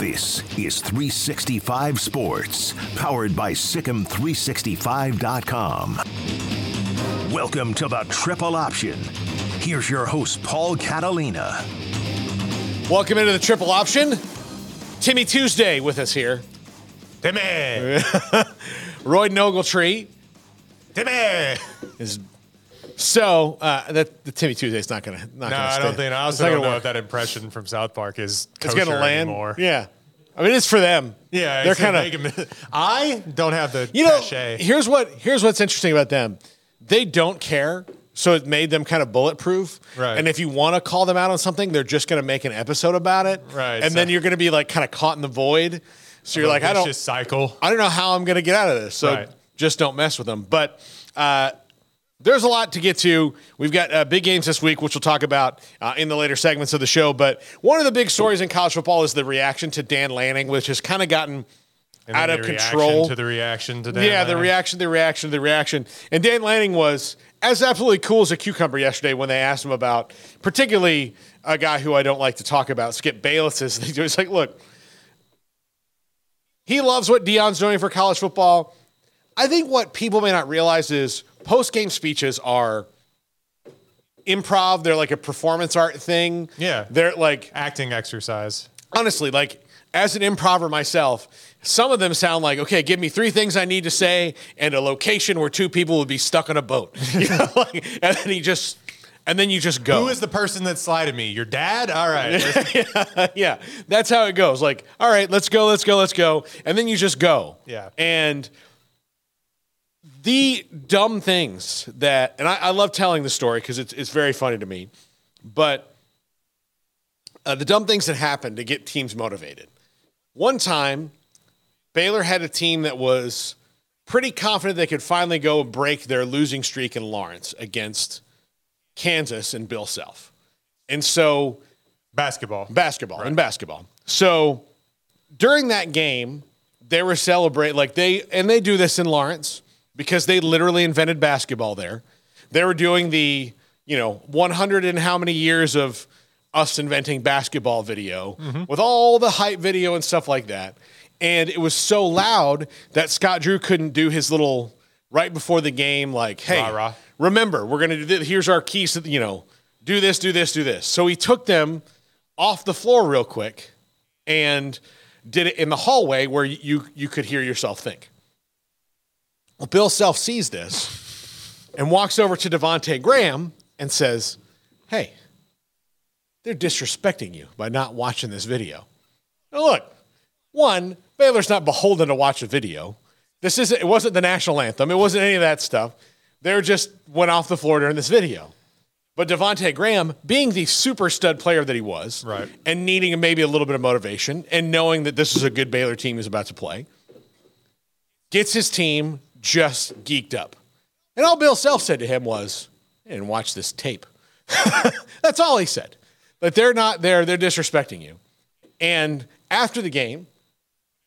This is 365 Sports, powered by SicEm365.com. Welcome to the Triple Option. Here's your host, Paul Catalina. Welcome into the triple option. Timmy Tuesday with us here. Timmy! Roy Ogletree Timmy! is so uh, that the Timmy Tuesday is not gonna not No, gonna I stay. don't think. I also don't gonna know work. if that impression from South Park is it's gonna land. anymore. Yeah, I mean it's for them. yeah. they're kind of I don't have the you know. cachet. Here's what here's what's interesting about them. They don't care, so it made them kind of bulletproof. Right. And if you want to call them out on something, they're just going to make an episode about it. Right, And so- then you're going to be like kind of caught in the void. So you're like, I don't. Cycle. I don't know how I'm going to get out of this. So Right. just don't mess with them. But uh, there's a lot to get to. We've got uh, big games this week, which we'll talk about uh, in the later segments of the show. But one of the big stories in college football is the reaction to Dan Lanning, which has kind of gotten out of control. to the reaction to Dan yeah, the reaction, the reaction, the reaction. And Dan Lanning was as absolutely cool as a cucumber yesterday when they asked him about, particularly a guy who I don't like to talk about, Skip Bayless. Is it's like, look, he loves what Deion's doing for college football. I think what people may not realize is post game speeches are improv. They're like a performance art thing. Yeah. They're like acting exercise. honestly, like as an improver myself, some of them sound like, okay, give me three things I need to say and a location where two people would be stuck on a boat. You know, like, and then he just, and then you just go. Who is the person that slided me? Your dad? All right. yeah, that's how it goes. Like, all right, let's go, let's go, let's go. And then you just go. Yeah. And the dumb things that, and I, I love telling the story because it's, it's very funny to me, but uh, the dumb things that happen to get teams motivated. One time, Baylor had a team that was pretty confident they could finally go and break their losing streak in Lawrence against Kansas and Bill Self. And so Basketball. basketball and basketball. So during that game, they were celebrating like they and they do this in Lawrence because they literally invented basketball there. They were doing the, you know, 100 and how many years of us inventing basketball video mm-hmm. with all the hype video and stuff like that. And it was so loud that Scott Drew couldn't do his little right before the game like, hey, Rah-rah. remember, we're going to do this. Here's our keys to, the- you know, do this, do this, do this. So he took them off the floor real quick and did it in the hallway where you you could hear yourself think. Well, Bill Self sees this and walks over to Devonte Graham and says, "Hey, they're disrespecting you by not watching this video." Now look, one, Baylor's not beholden to watch a video. This isn't. It wasn't the national anthem. It wasn't any of that stuff. They just went off the floor during this video. But Devonte Graham, being the super stud player that he was, Right. and needing maybe a little bit of motivation, and knowing that this is a good Baylor team he's about to play, gets his team just geeked up. And all Bill Self said to him was, and watch this tape." That's all he said. That they're not there, they're disrespecting you. And after the game,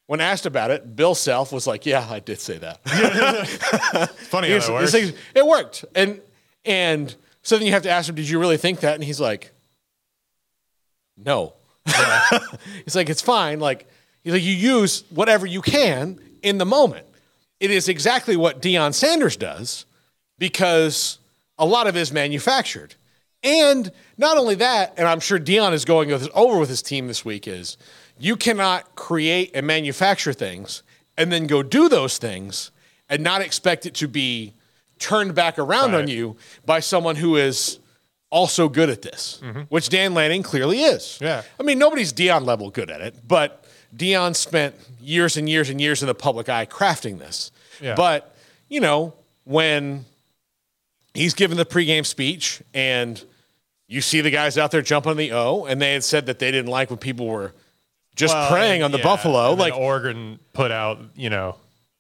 when asked about it, Bill Self was like, "Yeah, I did say that." Funny how that works. thing- it worked. And and so then you have to ask him, did you really think that? And he's like, no. he's like, it's fine. Like, he's like, you use whatever you can in the moment. It is exactly what Deion Sanders does because a lot of it is manufactured. And not only that, and I'm sure Deion is going over with his team this week, is you cannot create and manufacture things and then go do those things and not expect it to be turned back around on you by someone who is also good at this, which Dan Lanning clearly is. Mm-hmm. Yeah. I mean, nobody's Deion level good at it, but Deion spent years and years and years in the public eye crafting this. Yeah. But, you know, when he's given the pregame speech and you see the guys out there jumping on the O, and they had said that they didn't like when people were just Well, preying on the yeah, buffalo. Like, Oregon put out, you know,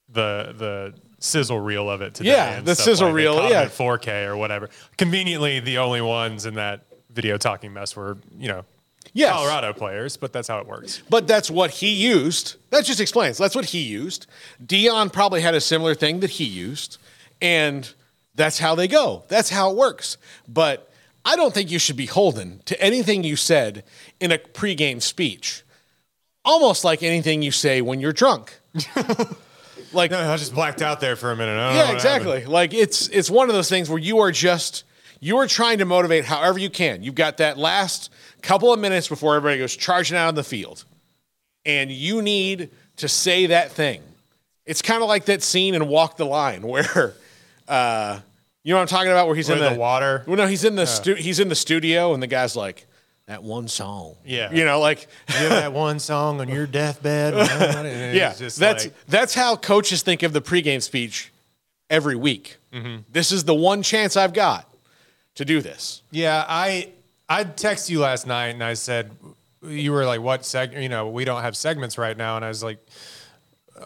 the the sizzle reel of it today. Yeah, the sizzle like- reel, yeah. 4K or whatever. Conveniently, the only ones in that video talking mess were, you know, Yes. Colorado players, but that's how it works. But that's what he used. That just explains. That's what he used. Deion probably had a similar thing that he used, and that's how they go. That's how it works. But I don't think you should be holden to anything you said in a pregame speech. Almost like anything you say when you're drunk. like No, I just blacked out there for a minute. Yeah, exactly. happened. Like it's it's one of those things where you are just you are trying to motivate however you can. You've got that last couple of minutes before everybody goes charging out on the field, and you need to say that thing. It's kind of like that scene in Walk the Line where, uh, you know what I'm talking about, where he's Where in the the, water- Well, no, he's in the stu- he's in the studio, and the guy's like, "That one song." Yeah. you know, like You have that one song on your deathbed. And it's yeah, just that's like- that's how coaches think of the pregame speech every week. Mm-hmm. This is the one chance I've got to do this. Yeah, I I texted you last night and I said you were like, "What seg?" You know, we don't have segments right now, and I was like,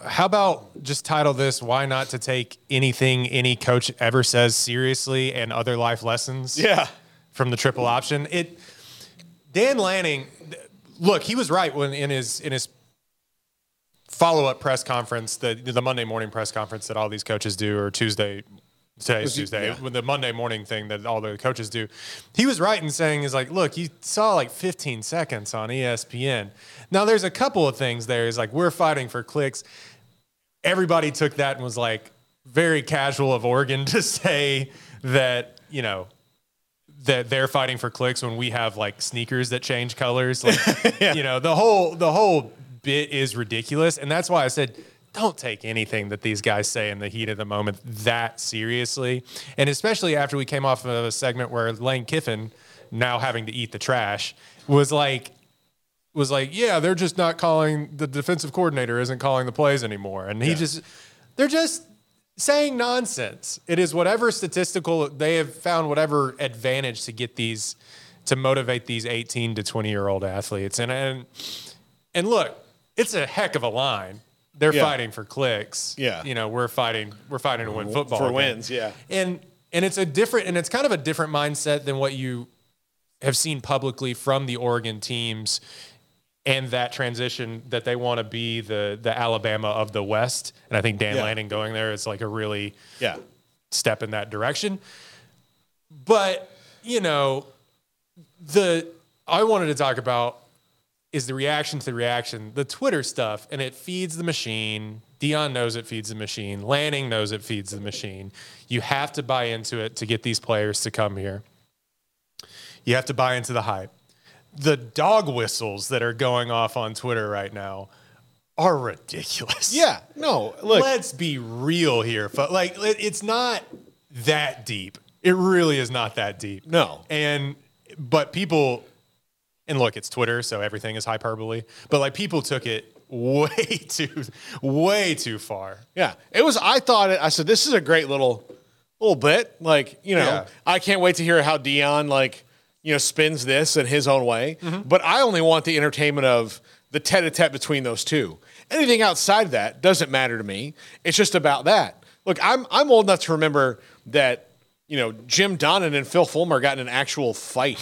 "How about just title this? Why not to take anything any coach ever says seriously and other life lessons?" Yeah, from the triple option. It Dan Lanning, look, he was right when in his in his follow up press conference, the the Monday morning press conference that all these coaches do, or Tuesday. Today's Tuesday, yeah. the Monday morning thing that all the coaches do. He was right in saying, "Is like, look, you saw like 15 seconds on ESPN. Now, there's a couple of things there. Is like we're fighting for clicks. Everybody took that and was like very casual of Oregon to say that you know that they're fighting for clicks when we have like sneakers that change colors. Like, you know, the whole the whole bit is ridiculous, and that's why I said don't take anything that these guys say in the heat of the moment that seriously, and especially after we came off of a segment where Lane Kiffin, now having to eat the trash, was like. Was like, yeah, they're just not calling the defensive coordinator isn't calling the plays anymore, and he just, they're just saying nonsense. It is whatever statistical they have found whatever advantage to get these to motivate these 18 to 20 year old athletes. And and and look, it's a heck of a line. They're Yeah. fighting for clicks. Yeah. You know, we're fighting we're fighting to win football. for games. wins, yeah. And and it's a different and it's kind of a different mindset than what you have seen publicly from the Oregon teams and that transition that they want to be the the Alabama of the West. And I think Dan Yeah. Lanning going there is like a really yeah, step in that direction. But, you know, the I wanted to talk about is the reaction to the reaction, the Twitter stuff, and it feeds the machine. Deion knows it feeds the machine. Lanning knows it feeds the machine. You have to buy into it to get these players to come here. You have to buy into the hype. The dog whistles that are going off on Twitter right now are ridiculous. yeah. No, look, Let's be real here. fo- Like it's not that deep. It really is not that deep. No. And but people and look, it's Twitter, so everything is hyperbole. But like people took it way too way too far. yeah. It was. I thought it. I said this is a great little little bit. Like you know, Yeah. I can't wait to hear how Deion like you know spins this in his own way. Mm-hmm. But I only want the entertainment of the tete-a-tete between those two. Anything outside of that doesn't matter to me. It's just about that. Look, I'm I'm old enough to remember that you know Jim Donnan and Phil Fulmer got in an actual fight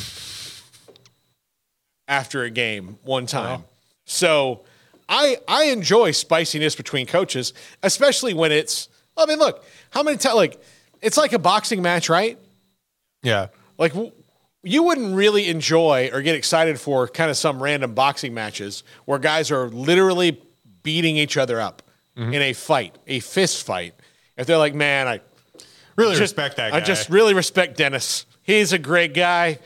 after a game one time. So I I enjoy spiciness between coaches, especially when it's. I mean, look, how many times like it's like a boxing match, right? Yeah. Like w- you wouldn't really enjoy or get excited for kind of some random boxing matches where guys are literally beating each other up in a fight, a fist fight. If they're like, man, I Really just respect that guy. I just really respect Dennis. He's a great guy.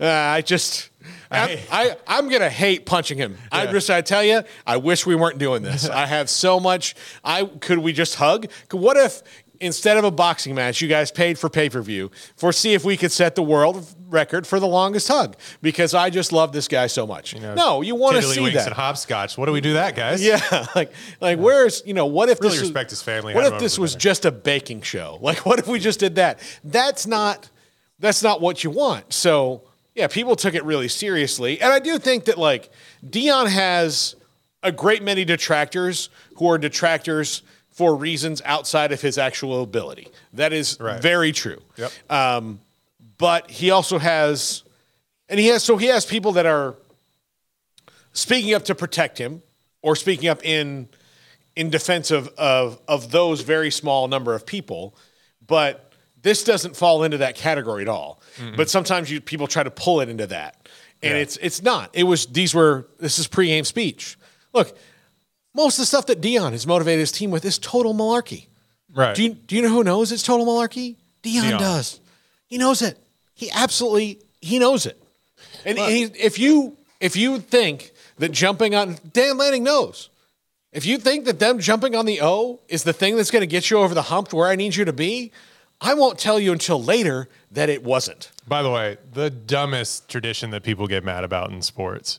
Uh, I just. I, I, I'm gonna hate punching him. I just I tell you, I wish we weren't doing this. I have so much. I could we just hug? What if instead of a boxing match, you guys paid for pay per view for see if we could set the world record for the longest hug? Because I just love this guy so much. no, you want to see that. and hopscotch. What do we do that, guys? Yeah, like like where's you know what if Really this was- respect his family, What if this was just a baking show? Like what if we just did that? That's not that's not what you want. So yeah, people took it really seriously. And I do think that like Deion has a great many detractors who are detractors for reasons outside of his actual ability. That is Right. very true. Yep. Um, but he also has, and he has, so he has people that are speaking up to protect him or speaking up in in defense of of of those very small number of people. But this doesn't fall into that category at all. Mm-hmm. But sometimes you people try to pull it into that, and Yeah. it's it's not. It was these were this is pregame speech. Look, most of the stuff that Deion has motivated his team with is total malarkey. Right. Do you do you know who knows it's total malarkey? Deion, Deion. does. He knows it. He absolutely he knows it. And he, if you if you think that jumping on Dan Lanning knows. If you think that them jumping on the O is the thing that's going to get you over the hump to where I need you to be, I won't tell you until later that it wasn't. By the way, the dumbest tradition that people get mad about in sports.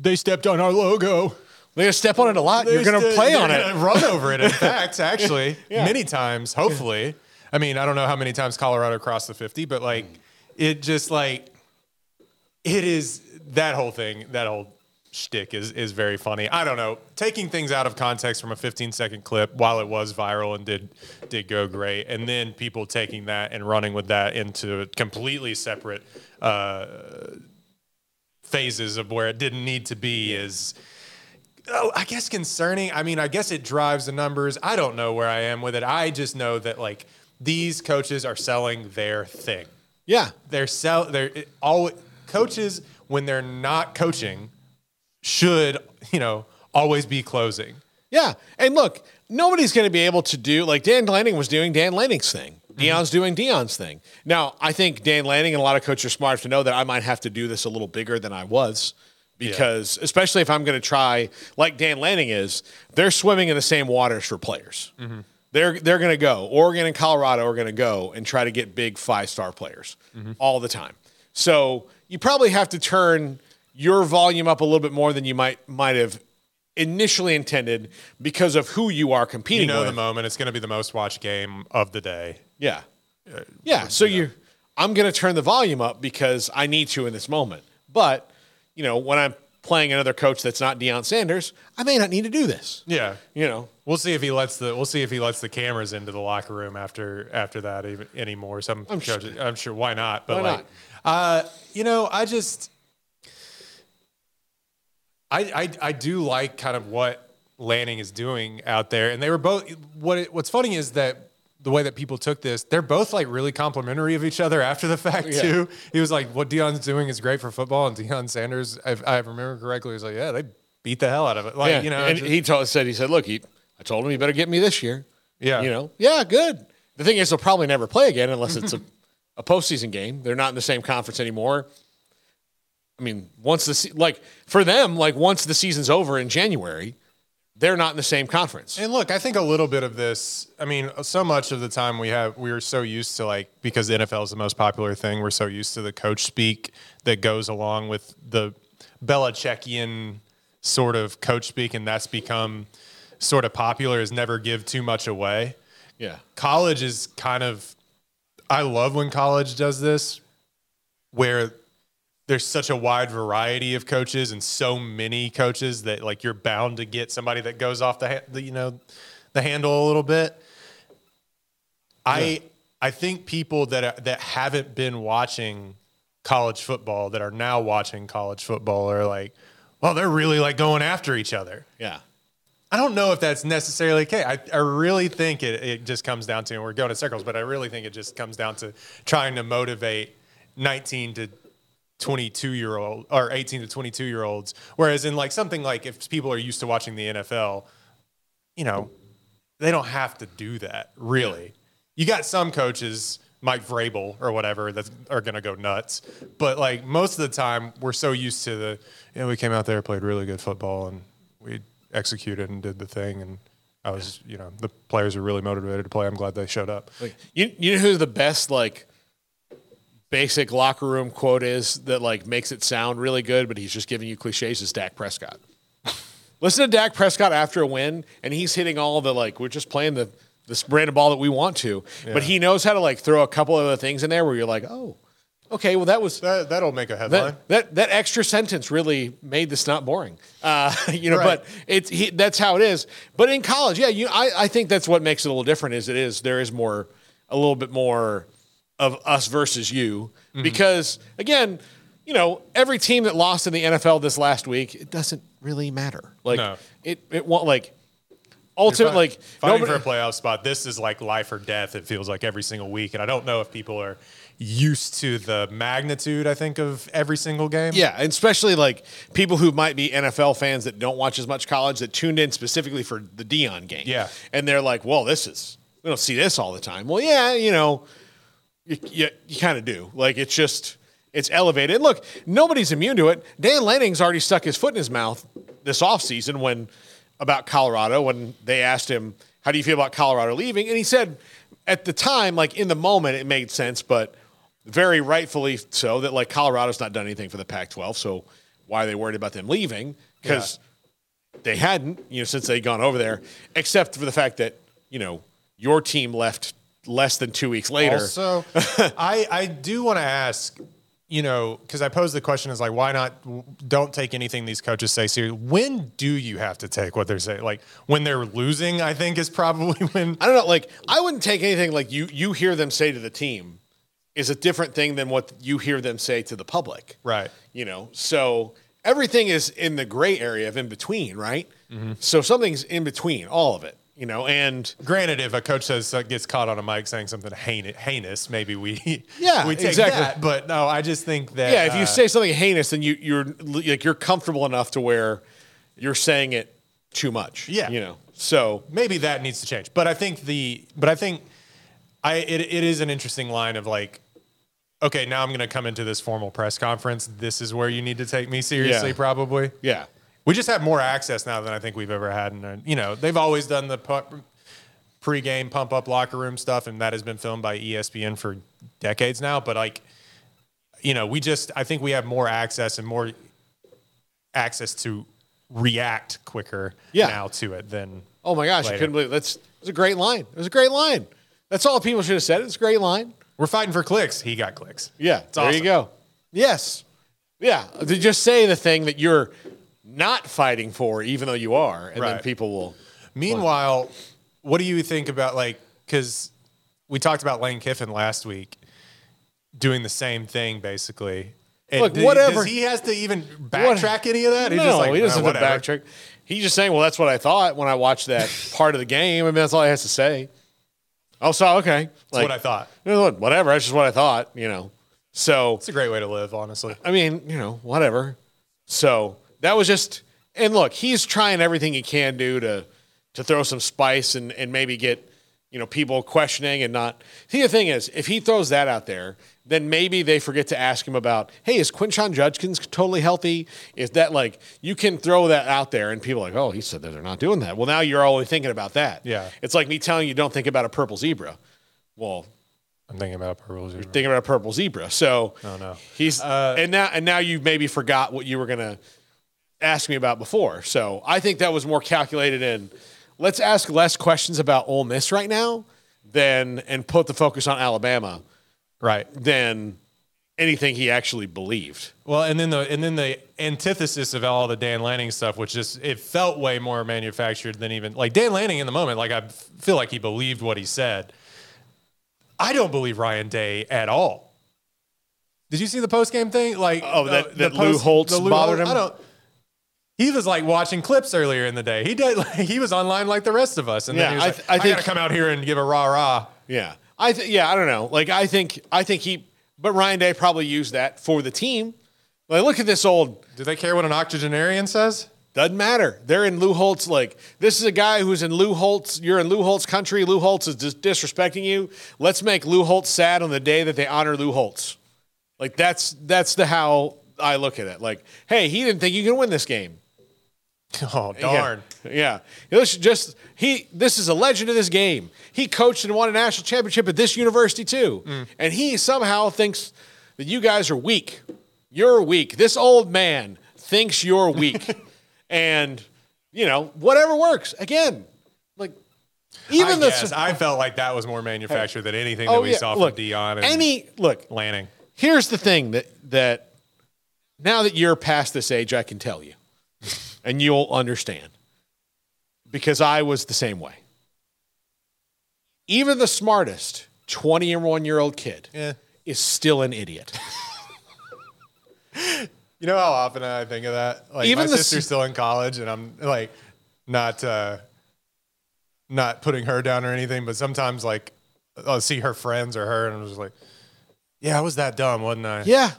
They stepped on our logo. They're to step on it a lot. You're going to They're- play on it. Run over it. In fact, actually, Yeah. many times. Hopefully, I mean, I don't know how many times Colorado crossed the fifty, but like, it just like, it is that whole thing. That whole shtick is is very funny. I don't know, taking things out of context from a 15 second clip while it was viral and did did go great, and then people taking that and running with that into completely separate. Uh, phases of where it didn't need to be is oh i guess concerning i mean i guess it drives the numbers i don't know where i am with it i just know that like these coaches are selling their thing Yeah. they're sell they're it, all coaches when they're not coaching should you know always be closing Yeah. And look, nobody's going to be able to do like Dan Lanning was doing Dan Lanning's thing. Mm-hmm. Deion's doing Dion's thing. Now, I think Dan Lanning and a lot of coaches are smart enough to know that I might have to do this a little bigger than I was because, especially if I'm going to try, like Dan Lanning is, they're swimming in the same waters for players. Mm-hmm. They're they're going to go. Oregon and Colorado are going to go and try to get big five star players mm-hmm. all the time. So you probably have to turn your volume up a little bit more than you might might have initially intended because of who you are competing you know with. the moment it's going to be the most watched game of the day Yeah. Yeah. So you I'm gonna turn the volume up because I need to in this moment. But, you know, when I'm playing another coach that's not Deion Sanders, I may not need to do this. yeah You know. We'll see if he lets the we'll see if he lets the cameras into the locker room after after that even anymore. Some I'm sure- I'm sure why not? But Why like, uh, you know, I just I, I I do like kind of what Lanning is doing out there, and they were both. What it, what's funny is that the way that people took this, they're both like really complimentary of each other after the fact Yeah. too. He was like, "What Deion's doing is great for football," and Deion Sanders, if I remember correctly, was like, "Yeah, they beat the hell out of it." Like yeah. you know, and just- he told said he said, Look, he I told him he better get me this year. yeah, You know? Yeah, good. The thing is they'll probably never play again unless it's a, a postseason game. They're not in the same conference anymore. I mean, once the se- like for them, like once the season's over in January, they're not in the same conference. And look, I think a little bit of this. I mean, so much of the time we have, we are so used to like because the NFL is the most popular thing. We're so used to the coach speak that goes along with the Belichickian sort of coach speak, and that's become sort of popular. Is never give too much away. yeah. College is kind of. I love when college does this, where there's such a wide variety of coaches and so many coaches that like you're bound to get somebody that goes off the, ha- the you know the handle a little bit. I I think people that that haven't been watching college football that are now watching college football are like, well, they're really like going after each other. Yeah. I don't know if that's necessarily okay. I, I really think it, it just comes down to, and we're going in circles, but I really think it just comes down to trying to motivate 19 to 22 year old or 18 to 22 year olds. Whereas in like something like if people are used to watching the NFL, you know, they don't have to do that really. You got some coaches, Mike Vrabel or whatever, that are going to go nuts. But like most of the time, we're so used to the, you know, we came out there, played really good football, and we executed and did the thing. And I was, you know, the players are really motivated to play. I'm glad they showed up. Like you, you know who the best like basic locker room quote is that like makes it sound really good, but he's just giving you cliches is Dak Prescott. Listen to Dak Prescott after a win, and he's hitting all the like we're just playing the this brand of ball that we want to, but he knows how to like throw a couple of other things in there where you're like, oh, okay, well that was That, that'll make a headline. that, that that extra sentence really made this not boring. Uh, you know, Right. but it's he, that's how it is. But in college, yeah, you I, I think that's what makes it a little different. Is it is there is more a little bit more of us versus you Mm-hmm. because again, you know, every team that lost in the NFL this last week, it doesn't really matter. Like No. it it won't like ultimately like fighting nobody- for a playoff spot. This is like life or death. It feels like every single week, and I don't know if people are used to the magnitude. I think of every single game. Yeah, and especially like people who might be NFL fans that don't watch as much college that tuned in specifically for the Deion game. Yeah. and they're like, "Well, this is we don't see this all the time." Well, yeah, you know, you you, you kind of do. Like it's just it's elevated. Look, nobody's immune to it. Dan Lanning's already stuck his foot in his mouth this offseason when about Colorado when they asked him, "How do you feel about Colorado leaving?" and he said at the time like in the moment it made sense, but very rightfully so that like Colorado's not done anything for the Pac-12, so why are they worried about them leaving? Because they hadn't, you know, since they'd gone over there, except for the fact that you know your team left less than two weeks later. Also, I I do want to ask, you know, because I posed the question is like, why not? Don't take anything these coaches say seriously. When do you have to take what they're saying? Like when they're losing, I think is probably when. I don't know, like I wouldn't take anything like you you hear them say to the team is a different thing than what you hear them say to the public. Right. You know, so everything is in the gray area of in between, right? Mm-hmm. So something's in between, all of it, you know, and Granted, if a coach says uh, gets caught on a mic saying something heinous, maybe we Yeah, we take exactly. that. But no, I just think that yeah, if you uh, say something heinous, then you you're like you're comfortable enough to where you're saying it too much. Yeah. You know. So maybe that needs to change. But I think the but I think I it, it is an interesting line of like okay, now I'm going to come into this formal press conference. This is where you need to take me seriously Yeah. probably. yeah. We just have more access now than I think we've ever had and you know, they've always done the pu- pre-game pump up locker room stuff and that has been filmed by ESPN for decades now, but like you know, we just I think we have more access and more access to react quicker Yeah. now to it than Oh my gosh, I couldn't believe that's it was a great line. It was a great line. That's all people should have said. It's a great line. We're fighting for clicks. He got clicks. Yeah, there awesome. you go. Yes. Yeah. To just say the thing that you're not fighting for, even though you are, and then people will. Meanwhile, what do you think about like because we talked about Lane Kiffin last week doing the same thing basically. And Look, do- whatever. Does he has to even backtrack any of that? He's no, just like, he doesn't "Uh, have to backtrack. He's just saying, well, that's what I thought when I watched that part of the game. I mean, that's all he has to say. Oh, so okay. That's what I thought. You know Whatever. That's just what I thought. You know. So It's a great way to live, honestly. I mean, you know, whatever. So that was just and look, he's trying everything he can do to to throw some spice and and maybe get you know people questioning and not. See, the thing is, if he throws that out there, then maybe they forget to ask him about, hey, is Quinshon Judkins totally healthy? Is that like you can throw that out there and people are like, oh, he said that they're not doing that. Well, now you're only thinking about that. Yeah. it's like me telling you don't think about a purple zebra. Well, I'm thinking about Pearl Zero. thinking about a purple zebra. So Oh, no. he's Uh, and now and now you maybe forgot what you were gonna ask me about before. So I think that was more calculated in let's ask less questions about Ole Miss right now than and put the focus on Alabama Right. than anything he actually believed. Well, and then the and then the antithesis of all the Dan Lanning stuff, which just it felt way more manufactured than even like Dan Lanning in the moment. Like I feel like he believed what he said. I don't believe Ryan Day at all. Did you see the post game thing? Like Oh, that- that Lou Holtz the bothered Holtz- him? I don't. He was like watching clips earlier in the day. He did. Like, he was online like the rest of us, and Yeah, then he was I like, I, I think- gotta come out here and give a rah rah. Yeah. I th- yeah, I don't know. Like I think I think he but Ryan Day probably used that for the team. Like look at this old Do they care what an octogenarian says? Doesn't matter. They're in Lou Holtz. Like this is a guy who's in Lou Holtz. You're in Lou Holtz country. Lou Holtz is dis- disrespecting you. Let's make Lou Holtz sad on the day that they honor Lou Holtz. Like that's that's the how I look at it. Like, hey, he didn't think you can win this game. Oh darn! Yeah, yeah. This just he. This is a legend of this game. He coached and won a national championship at this university too, Mm. and he somehow thinks that you guys are weak. You're weak. This old man thinks you're weak, and you know whatever works. Again, like even I the guess. I felt like that was more manufactured than anything oh that we yeah, saw look, from Deion and any look Lanning. here's the thing that that now that you're past this age, I can tell you, and you'll understand because I was the same way. Even the smartest 21 year old kid Yeah. is still an idiot. You know how often I think of that? Like Even my sister's s- still in college and I'm like not uh not putting her down or anything, but sometimes like I'll see her friends or her and I'm just like, Yeah, I was that dumb, wasn't I? yeah.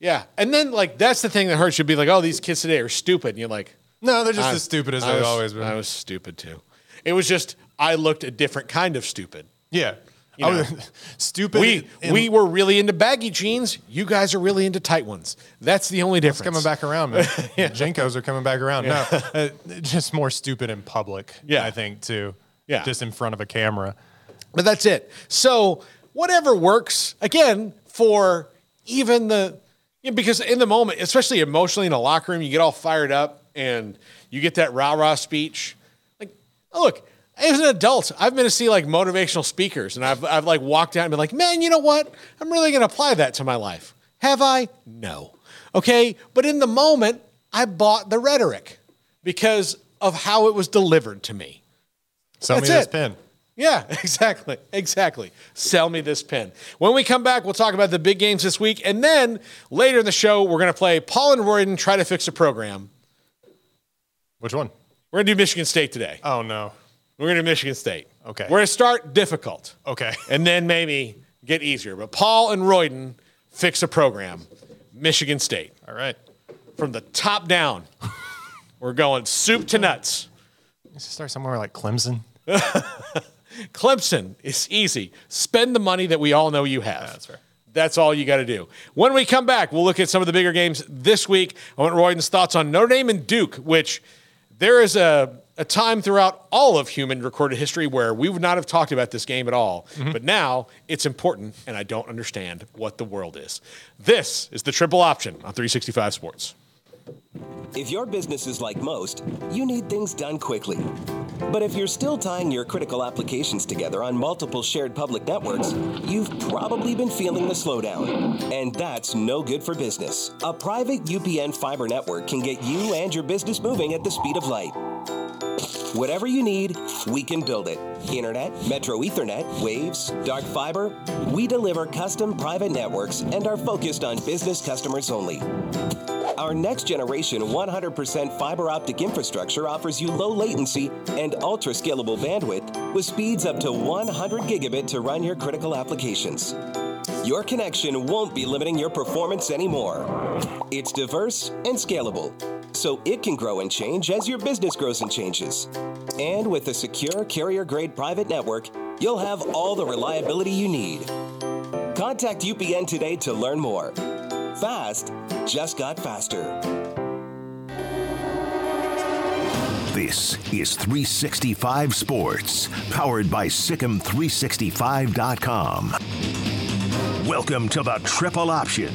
Yeah. And then, like, that's the thing that hurts. You'd be like, oh, these kids today are stupid. And you're like, No, they're just I- as stupid as I they've was- always been. I was stupid too. It was just, I looked a different kind of stupid. yeah. You I know. was stupid. We in- we were really into baggy jeans. You guys are really into tight ones. That's the only It's difference. coming back around, man. JNCOs are coming back around. No, uh, just more stupid in public. Yeah. I think too. Yeah. just in front of a camera. But that's it. So whatever works again for even the know, because in the moment, especially emotionally in a locker room, you get all fired up and you get that rah rah speech. Like, oh, look, as an adult, I've been to see like motivational speakers, and I've I've like walked out and been like, man, you know what? I'm really going to apply that to my life. Have I? No. Okay, but in the moment, I bought the rhetoric because of how it was delivered to me. Sell That's me this it. pin. Yeah, exactly. Exactly. Sell me this pen. When we come back, we'll talk about the big games this week. And then later in the show, we're going to play Paul and Royden try to fix a program. Which one? We're going to do Michigan State today. Oh no. We're going to do Michigan State. Okay. We're going to start difficult Okay. and then maybe get easier. But Paul and Royden fix a program. Michigan State. All right. From the top down, we're going soup to nuts. Let's start somewhere like Clemson. Clemson is easy. Spend the money that we all know you have. that's fair. That's all you got to do. When we come back, we'll look at some of the bigger games this week. I want Royden's thoughts on Notre Dame and Duke, which there is a, a time throughout all of human recorded history where we would not have talked about this game at all. Mm-hmm. But now it's important, and I don't understand what the world is. This is the triple option on 365 Sports. If your business is like most, you need things done quickly. But if you're still tying your critical applications together on multiple shared public networks, you've probably been feeling the slowdown. And that's no good for business. A private UPN fiber network can get you and your business moving at the speed of light. Whatever you need, we can build it. Internet, Metro Ethernet, Waves, Dark Fiber. We deliver custom private networks and are focused on business customers only. Our next generation 100% fiber optic infrastructure offers you low latency and ultra scalable bandwidth with speeds up to 100 gigabit to run your critical applications. Your connection won't be limiting your performance anymore. It's diverse and scalable, so it can grow and change as your business grows and changes. And with a secure carrier grade private network, you'll have all the reliability you need. Contact UPN today to learn more. Fast just got faster. This is 365 Sports, powered by SicEm365.com. Welcome to the Triple Option.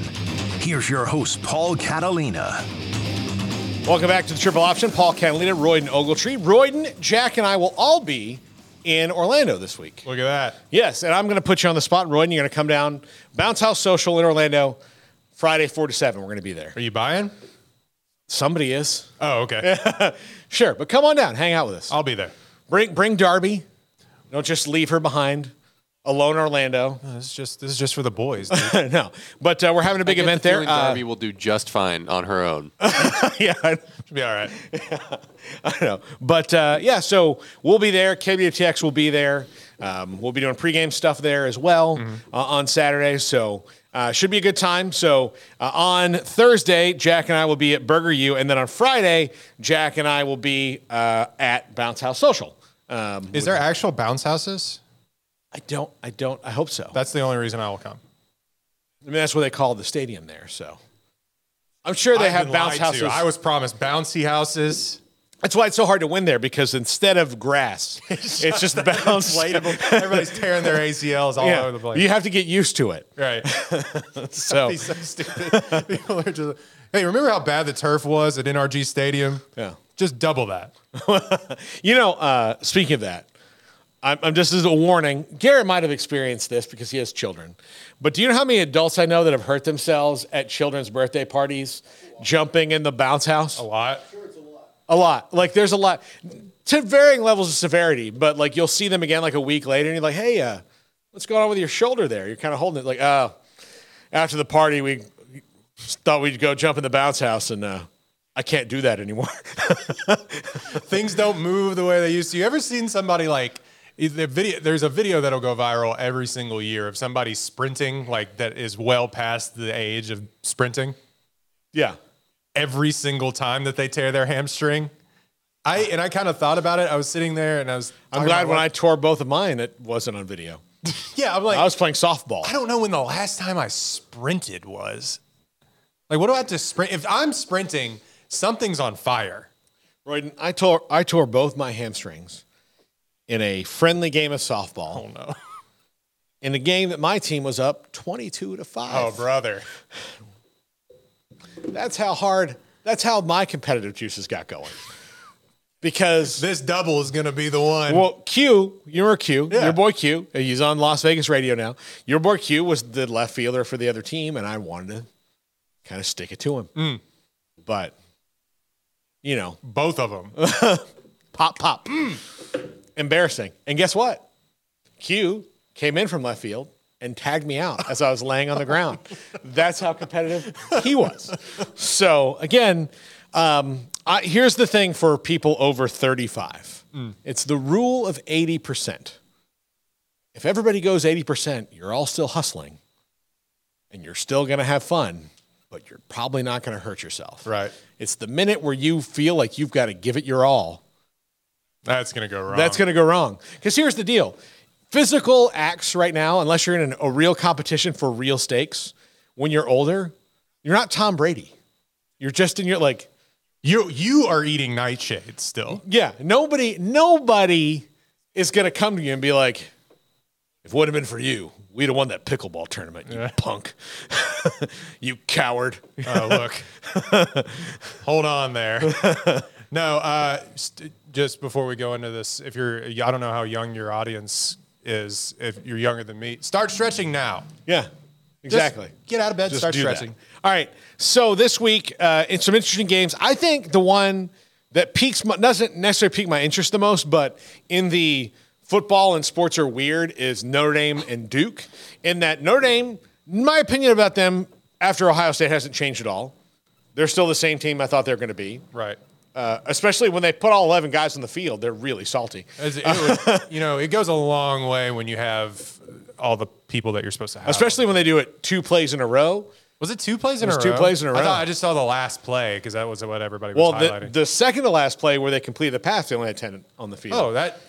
Here's your host, Paul Catalina. Welcome back to the Triple Option. Paul Catalina, Royden Ogletree. Royden, Jack, and I will all be in Orlando this week. Look at that. Yes, and I'm going to put you on the spot, Royden. You're going to come down Bounce House Social in Orlando Friday, 4 to 7. We're going to be there. Are you buying? Somebody is. Oh, okay. Sure, but come on down. Hang out with us. I'll be there. Bring bring Darby. Don't just leave her behind alone in Orlando. This is just this is just for the boys. Dude. no, but uh, we're having a big I get event the there. feeling Uh, Darby will do just fine on her own. yeah, I- Should be all right. I don't know. But uh, yeah, so we'll be there. KWTX will be there. Um, we'll be doing pregame stuff there as well uh, on Saturday. So uh, should be a good time. So uh, on Thursday, Jack and I will be at Burger U, and then on Friday, Jack and I will be uh, at Bounce House Social. Um, Is there actual bounce houses? I don't. I don't. I hope so. That's the only reason I will come. I mean, that's what they call the stadium there. So I'm sure they I've have been bounce lied to. houses. I was promised bouncy houses. That's why it's so hard to win there because instead of grass, it's just the bounce. Inflatable. Everybody's tearing their ACLs all over the place. you have to get used to it. right. So He's so stupid. People are just, hey, remember how bad the turf was at NRG Stadium? Yeah. Just double that. You know, uh, speaking of that, I'm, I'm just as a warning. Garrett might have experienced this because he has children. But do you know how many adults I know that have hurt themselves at children's birthday parties, jumping in the bounce house? A lot. A lot. Like there's a lot to varying levels of severity, but like you'll see them again like a week later and you're like, hey, uh, what's going on with your shoulder there? You're kind of holding it like, oh, after the party, we thought we'd go jump in the bounce house and uh, I can't do that anymore. Things don't move the way they used to. You ever seen somebody like the video? There's a video that'll go viral every single year of somebody sprinting like that is well past the age of sprinting. yeah. Every single time that they tear their hamstring. I and I kind of thought about it. I was sitting there and I was. I'm glad when I tore both of mine, it wasn't on video. yeah, I'm like, I was playing softball. I don't know when the last time I sprinted was. Like, what do I have to sprint? If I'm sprinting, something's on fire. Royden, I tore I tore both my hamstrings in a friendly game of softball. Oh no! In a game that my team was up 22 to 5. Oh brother! That's how hard that's how my competitive juices got going. Because This double is gonna be the one. well, Q, you're Q, Yeah. your boy Q. He's on Las Vegas radio now. Your boy Q was the left fielder for the other team, and I wanted to kind of stick it to him. Mm. But you know, Both of them. pop, pop. Embarrassing. And guess what? Q came in from left field and tagged me out as I was laying on the ground. That's how competitive he was. So, again, um, I, here's the thing for people over 35 it's the rule of 80%. If everybody goes 80%, you're all still hustling and you're still going to have fun, but you're probably not going to hurt yourself. Right. It's the minute where you feel like you've got to give it your all That's gonna go wrong. that's going to go wrong. Because here's the deal physical acts right now, unless you're in an, a real competition for real stakes, when you're older, you're not Tom Brady. You're just in your, like, you. You are eating nightshades still. yeah, nobody, nobody is going to come to you and be like, if it would have been for you, we'd have won that pickleball tournament, you punk. you coward. Oh, look. Hold on there. No, uh, st- just before we go into this, if you're, I don't know how young your audience is. If you're younger than me, start stretching now. Yeah, Just exactly. get out of bed, Just start do that. stretching. All right. So this week, uh, in some interesting games, I think the one that piques my, doesn't necessarily pique my interest the most, but in the football and sports are weird is Notre Dame and Duke. In that Notre Dame, my opinion about them after Ohio State hasn't changed at all. They're still the same team I thought they were going to be. Right. Uh, especially when they put all 11 guys on the field, they're really salty. As it would- you know, it goes a long way when you have all the people that you're supposed to have. Especially when they do it two plays in a row. was it two plays in was a two row? plays in a row. thought I just saw the last play because that was what everybody was Well, the, the second to last play where they completed the pass, they only had 10 on the field. oh, that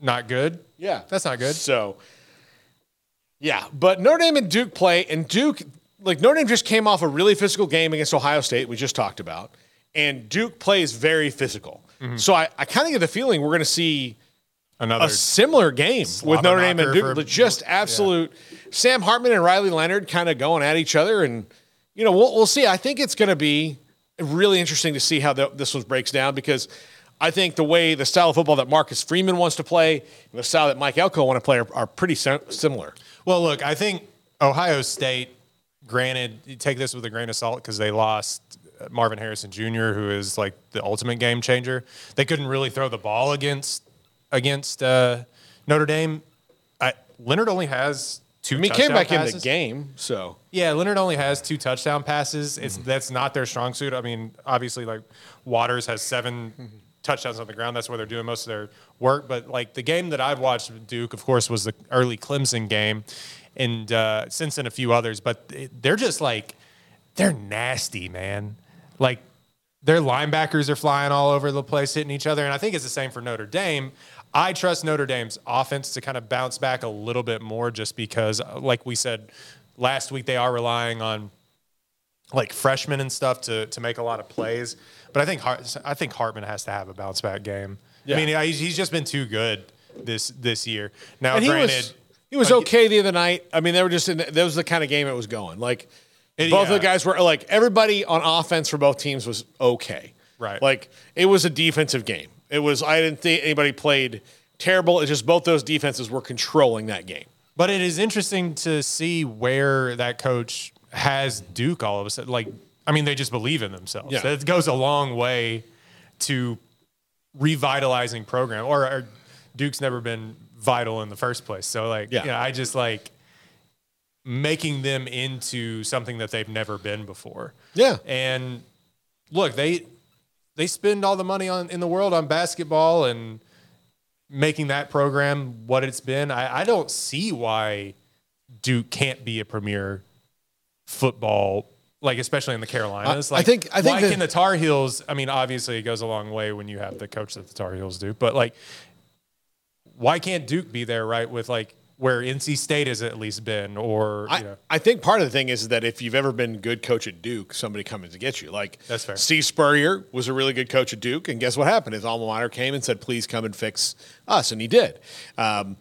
not good. Yeah. That's not good. So, yeah. But Notre Dame and Duke play, and Duke, like Notre Dame just came off a really physical game against Ohio State, we just talked about. And Duke plays very physical. Mm-hmm. So I, I kind of get the feeling we're going to see Another a similar game with Notre Dame and Duke. for- just absolute Sam Hartman and Riley Leonard kind of going at each other. And, you know, we'll, we'll see. I think it's going to be really interesting to see how the, this one breaks down because I think the way the style of football that Marcus Freeman wants to play and the style that Mike Elko want to play are, are pretty sim- similar. Well, look, I think Ohio State, granted, you take this with a grain of salt because they lost Marvin Harrison Jr., who is like the ultimate game changer. They couldn't really throw the ball against against uh, Notre Dame. I, Leonard only has two. I mean, he came back in passes. the game, so Yeah, Leonard only has two touchdown passes. Mm-hmm. It's that's not their strong suit. I mean, obviously, like Waters has 7 Mm-hmm. touchdowns on the ground. That's where they're doing most of their work. But like the game that I've watched with Duke, of course, was the early Clemson game, and uh, since then a few others. But they're just like they're nasty, man. Like their linebackers are flying all over the place, hitting each other. And I think it's the same for Notre Dame. I trust Notre Dame's offense to kind of bounce back a little bit more just because, uh, like we said last week, they are relying on like freshmen and stuff to, to make a lot of plays. But I think Hart, I think Hartman has to have a bounce back game. Yeah. I mean, he's, he's just been too good this this year. Now, and he granted, was he was okay the other night. I mean, they were just in. That was the kind of game it was going. Like It- both yeah. of the guys were like everybody on offense for both teams was okay. Right. Like it was a defensive game. It was. I didn't think anybody played terrible. It's just both those defenses were controlling that game. But it is interesting to see where that coach has Duke all of a sudden. Like, I mean, they just believe in themselves. Yeah. It goes a long way to revitalizing program. Or, or Duke's never been vital in the first place. So, like, Yeah. yeah, I just like making them into something that they've never been before. Yeah. And look, they they spend all the money on in the world on basketball and making that program what it's been. I, I don't see why Duke can't be a premier football, like especially in the Carolinas. I- I think- I think why that- can the Tar Heels? I mean, obviously, it goes a long way when you have the coach that the Tar Heels do, but like, why can't Duke be there? Right with like where NC State has at least been, or I, you know, I think part of the thing is that if you've ever been good coach at Duke, somebody comes to get you. Like That's fair. Steve Spurrier was a really good coach at Duke, and guess what happened? His alma mater came and said, "Please come and fix us," and he did. Um,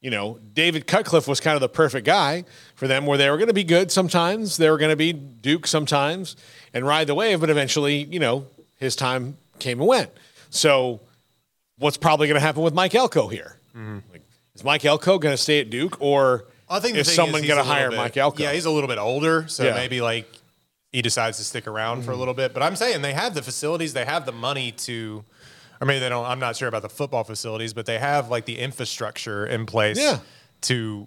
you know, David Cutcliffe was kind of the perfect guy for them, where they were going to be good sometimes, they were going to be Duke sometimes, and ride the wave. But eventually, you know, his time came and went. So, what's probably going to happen with Mike Elko here? Like, is Mike Elko going to stay at Duke, or I think is someone going to hire bit- Mike Elko? Yeah, he's a little bit older, so Yeah. maybe like he decides to stick around for a little bit. But I'm saying they have the facilities, they have the money to, or maybe they don't. I'm not sure about the football facilities, but they have like the infrastructure in place Yeah. to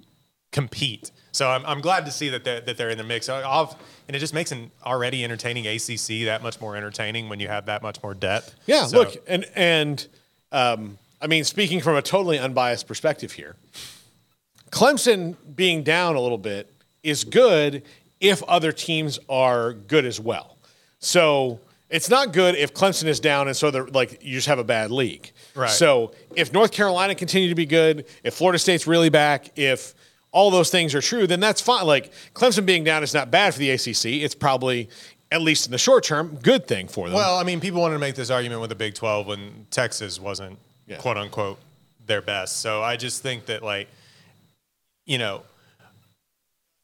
compete. So I'm, I'm glad to see that they're, that they're in the mix. I'll- and it just makes an already entertaining ACC that much more entertaining when you have that much more depth. Yeah, So- look, and and um, I mean, speaking from a totally unbiased perspective here, Clemson being down a little bit is good if other teams are good as well. So it's not good if Clemson is down and so they're like you just have a bad league. Right. So if North Carolina continue to be good, if Florida State's really back, if all those things are true, then that's fine. Like Clemson being down is not bad for the ACC. It's probably at least in the short term, good thing for them. Well, I mean, people wanted to make this argument with the Big 12 when Texas wasn't Yeah. quote unquote their best. So I just think that like, you know,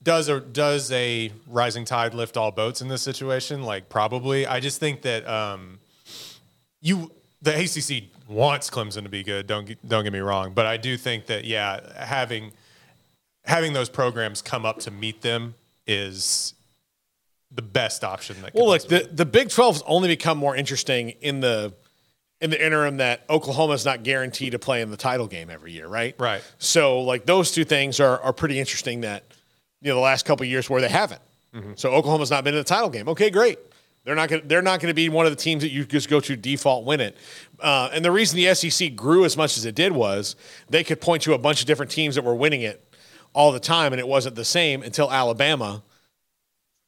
does a does a rising tide lift all boats in this situation? Like probably. I just think that um, you the ACC wants Clemson to be good. Don't get- don't get me wrong, but I do think that yeah, having having those programs come up to meet them is the best option that. could Well, look, the, the Big 12's only become more interesting in the in the interim that Oklahoma's not guaranteed to play in the title game every year, right? Right. So, like those two things are are pretty interesting. That you know the last couple of years where they haven't. Mm-hmm. So Oklahoma's not been in the title game. Okay, great. They're not going. They're not going to be one of the teams that you just go to default win it. Uh, and the reason the SEC grew as much as it did was they could point to a bunch of different teams that were winning it all the time, and it wasn't the same until Alabama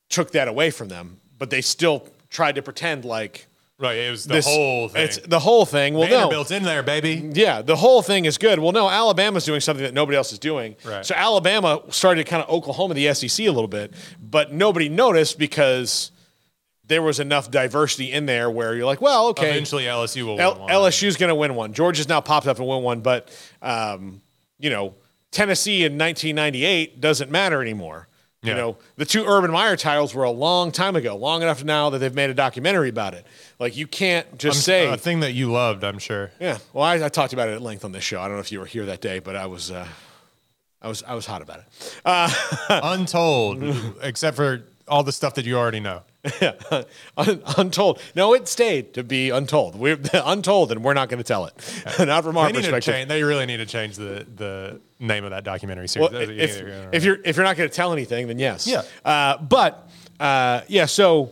took that away from them. But they still tried to pretend like right. It was the this- whole thing. It's the whole thing. Well, no, Vanderbilt's in there, baby. yeah, the whole thing is good. Well, no, Alabama's doing something that nobody else is doing. Right. So Alabama started kind of Oklahoma the SEC a little bit, but nobody noticed because there was enough diversity in there where you're like, well, okay, Eventually, LSU will L- one. LSU's going to win one. Georgia's now popped up and win one, but um, you know, Tennessee in 1998 doesn't matter anymore. You know, the two Urban Meyer titles were a long time ago, long enough now that they've made a documentary about it. Like you can't just say a thing that you loved, I'm sure. yeah. Well, I, I talked about it at length on this show. I don't know if you were here that day, but I was, uh, I was, I was hot about it. Untold, except for all the stuff that you already know. Un- untold. No, it stayed to be untold. We're untold, and we're not going to tell it. not from our They need to perspective. change. They really need to change the the name of that documentary series. Well, if, if you're if you're not going to tell anything, then yes. Yeah. Uh, but uh, yeah, so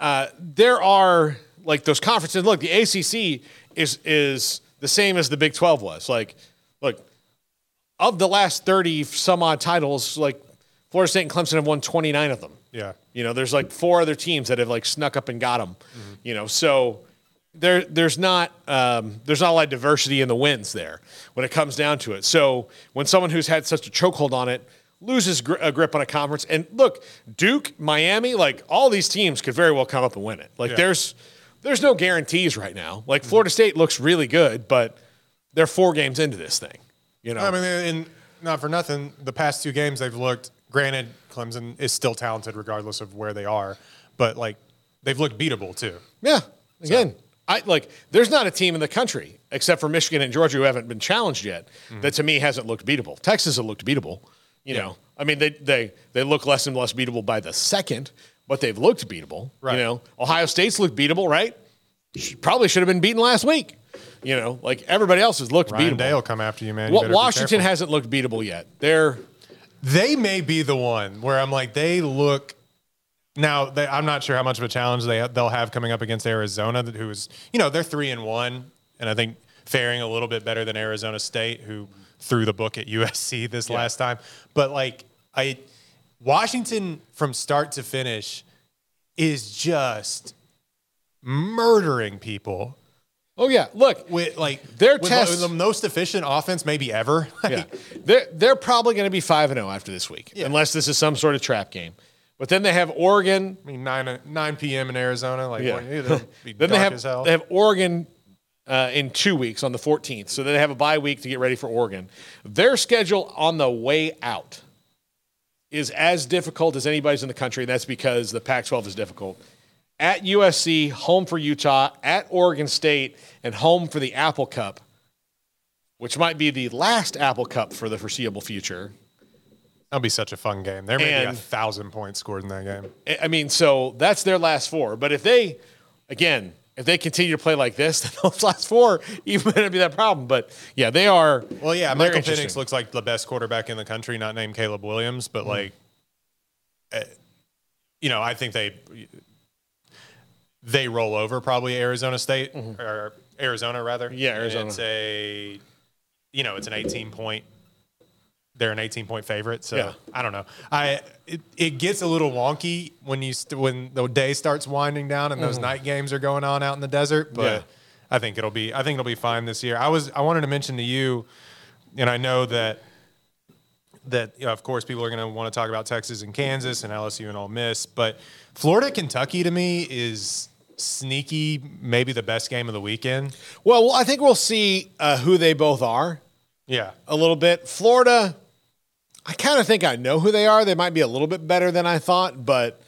uh, there are like those conferences. Look, the ACC is is the same as the Big Twelve was. Like, look, of the last thirty some odd titles, like Florida State and Clemson have won twenty nine of them. yeah, You know, there's like four other teams that have like snuck up and got them. You know, so there there's not um, there's not a lot of diversity in the wins there when it comes down to it. So when someone who's had such a chokehold on it loses gr- a grip on a conference, and look, Duke, Miami, like all these teams could very well come up and win it. Like Yeah. there's there's no guarantees right now. Like Florida State looks really good, but they're four games into this thing. You know, I mean, and not for nothing, the past two games they've looked. Granted, Clemson is still talented regardless of where they are, but like they've looked beatable too. Yeah. Again, I like. There's not a team in the country except for Michigan and Georgia who haven't been challenged yet Mm-hmm. that to me hasn't looked beatable. Texas has looked beatable. You know, I mean, they they they look less and less beatable by the second, but they've looked beatable. Right. You know, Ohio State's looked beatable, right? Sh- Probably should have been beaten last week. You know, like everybody else has looked Ryan beatable. Day will come after you, man. You Washington hasn't looked beatable yet. They're They may be the one where I'm like, they look. Now, they, I'm not sure how much of a challenge they they'll have coming up against Arizona, who is, you know, they're three and one, and I think faring a little bit better than Arizona State, who threw the book at USC this last time. But like, I Washington from start to finish is just murdering people oh yeah. Look, with like Their with tests- the most efficient offense maybe ever. yeah, they're they're probably going to be five and zero after this week, unless this is some sort of trap game. But then they have Oregon. I mean, nine nine p.m. in Arizona, like Yeah. Then they have as hell. they have Oregon uh, in two weeks on the 14th. So they have a bye week to get ready for Oregon. Their schedule on the way out is as difficult as anybody's in the country. And that's because the Pac-12 is difficult. At USC, home for Utah, at Oregon State, and home for the Apple Cup, which might be the last Apple Cup for the foreseeable future. That'll be such a fun game. There may be a thousand points scored in that game. I- mean, so that's their last four. But if they, again, if they continue to play like this, then those last four even going to be that problem. But yeah, they are. Well, yeah, Michael. Penix looks like the best quarterback in the country, not named Caleb Williams, Mm-hmm. but like, eh, you know, I think they they roll over probably Arizona State or Arizona rather. Mm-hmm. Yeah, And Arizona. It's a, you know, it's an 18 point. They're an 18 point favorite, so Yeah. I don't know. I it, it gets a little wonky when you st- when the day starts winding down and those night games are going on out in the desert, but. Yeah. I think it'll be I think it'll be fine this year. I was I wanted to mention to you, and I know that that you know, of course people are going to want to talk about Texas and Kansas and LSU and Ole Miss, but Florida Kentucky to me is sneaky, maybe the best game of the weekend. Well, I think we'll see uh, who they both are Yeah, a little bit. Florida, I kind of think I know who they are. They might be a little bit better than I thought, but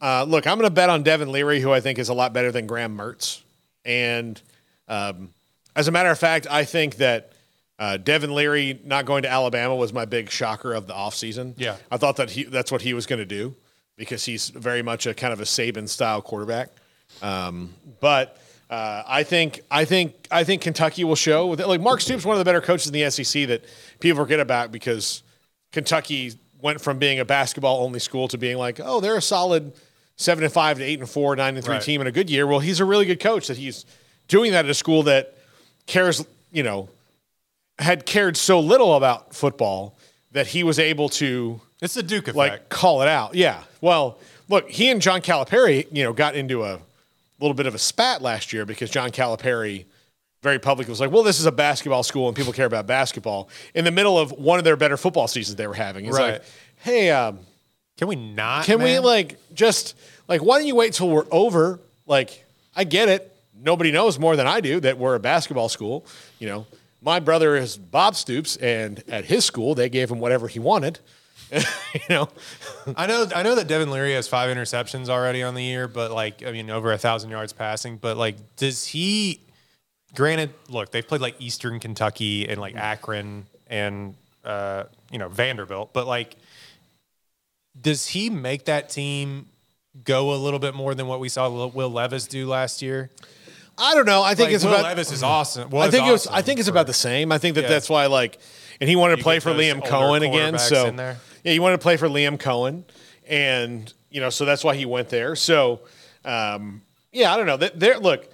uh, look, I'm going to bet on Devin Leary, who I think is a lot better than Graham Mertz. And um, as a matter of fact, I think that uh, Devin Leary not going to Alabama was my big shocker of the offseason. Yeah. I thought that he that's what he was going to do because he's very much a kind of a Saban style quarterback. Um, but uh, I think I think I think Kentucky will show with like Mark Stoops, one of the better coaches in the SEC that people forget about because Kentucky went from being a basketball only school to being like, oh, they're a solid seven and five to eight and four, nine and three Right. team in a good year. Well, he's a really good coach that he's doing that at a school that cares, you know, had cared so little about football that he was able to it's the Duke effect. like call it out. Yeah. Well, look, he and John Calipari, you know, got into a little bit of a spat last year because John Calipari very publicly was like, "Well, this is a basketball school and people care about basketball." In the middle of one of their better football seasons they were having, he's Right. like, "Hey, um, can we not? can we like just like why don't you wait till we're over? Like, I get it. Nobody knows more than I do that we're a basketball school. You know, my brother is Bob Stoops, and at his school they gave him whatever he wanted. you know, I know I know that Devin Leary has five interceptions already on the year, but like I mean over a thousand yards passing. But like, does he? Granted, look, they've played like Eastern Kentucky and like Akron and uh, you know Vanderbilt, but like, does he make that team go a little bit more than what we saw Will Levis do last year? I don't know. I think Like, it's Will about. Levis is awesome. I think it was. awesome I think it's for- about the same. I think that Yeah. that's why like, and he wanted to play for Liam Coen again. So yeah, he wanted to play for Liam Coen, and you know, so that's why he went there. So um, yeah, I don't know. There, look,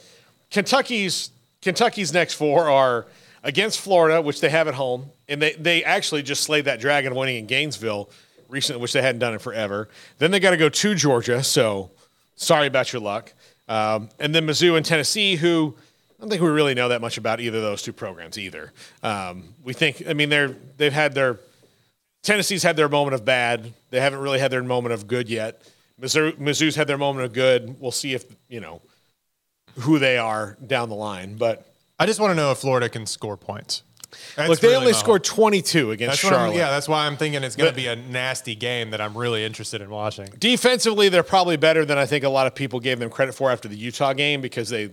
Kentucky's Kentucky's next four are against Florida, which they have at home, and they they actually just slayed that dragon winning in Gainesville recently, which they hadn't done in forever. Then they got to go to Georgia. So sorry about your luck. Um, and then Mizzou and Tennessee, who I don't think we really know that much about either of those two programs either. Um, we think, I mean, they're they've had their Tennessee's had their moment of bad. They haven't really had their moment of good yet. Mizzou, Mizzou's had their moment of good. We'll see if you know who they are down the line. But I just want to know if Florida can score points. That's look, they really only scored 22 against That's Charlotte. yeah, that's why I'm thinking it's going to be a nasty game that I'm really interested in watching. Defensively, they're probably better than I think a lot of people gave them credit for after the Utah game because they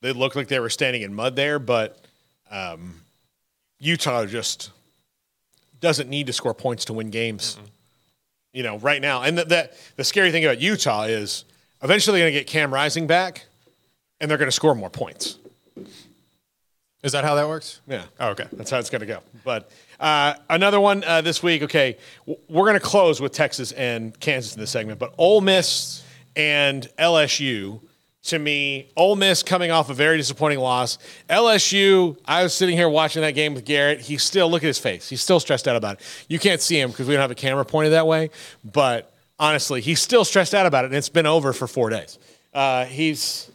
They looked like they were standing in mud there, but um, Utah just doesn't need to score points to win games. You know, right now, and the, the the scary thing about Utah is eventually they're going to get Cam Rising back, and they're going to score more points. Is that how that works? Yeah. Oh, okay. That's how it's going to go. But uh, another one uh, this week. Okay, w- we're going to close with Texas and Kansas in this segment, but Ole Miss and LSU. To me, Ole Miss coming off a very disappointing loss. LSU, I was sitting here watching that game with Garrett. He's still look at his face. He's still stressed out about it. You can't see him because we don't have a camera pointed that way. But honestly, he's still stressed out about it, and it's been over for four days. Uh, he's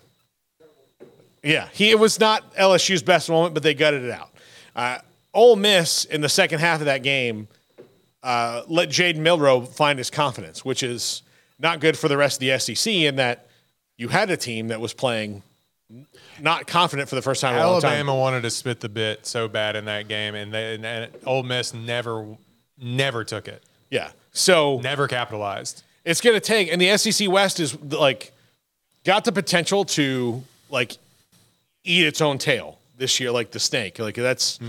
yeah, he it was not LSU's best moment, but they gutted it out. Uh, Ole Miss in the second half of that game uh, let Jalen Milroe find his confidence, which is not good for the rest of the SEC. In that you had a team that was playing not confident for the first time in a long time. Alabama wanted to spit the bit so bad in that game, and, they, and, and Ole Miss never, never took it, Yeah, so never capitalized. it's going to take, and the SEC West is like got the potential to like eat its own tail this year, like the snake. Like that's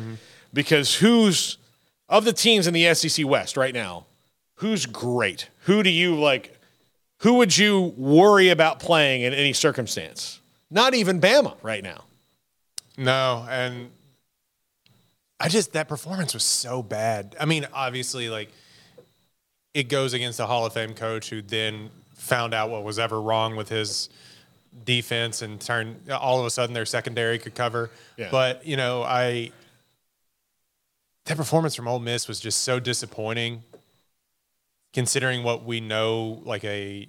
because who's of the teams in the SEC West right now, who's great? Who do you like? Who would you worry about playing in any circumstance? Not even Bama right now. No, and I just that performance was so bad. I mean, obviously, like it goes against a Hall of Fame coach who then found out what was ever wrong with his defense and turn all of a sudden their secondary could cover. Yeah. But you know, I that performance from Ole Miss was just so disappointing, considering what we know like a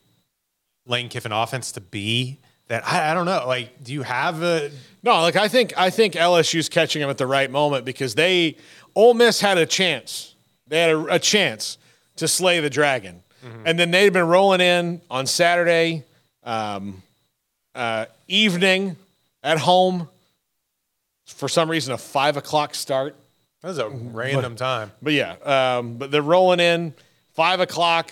Lane Kiffin offense to be. That I, I don't know. Like, do you have a No, like I think I think LSU's catching them at the right moment because they Ole Miss had a chance. They had a, a chance to slay the dragon, and then they'd been rolling in on Saturday um, uh, evening at home. For some reason, a five o'clock start. That was a random time. But yeah, um, but they're rolling in five o'clock,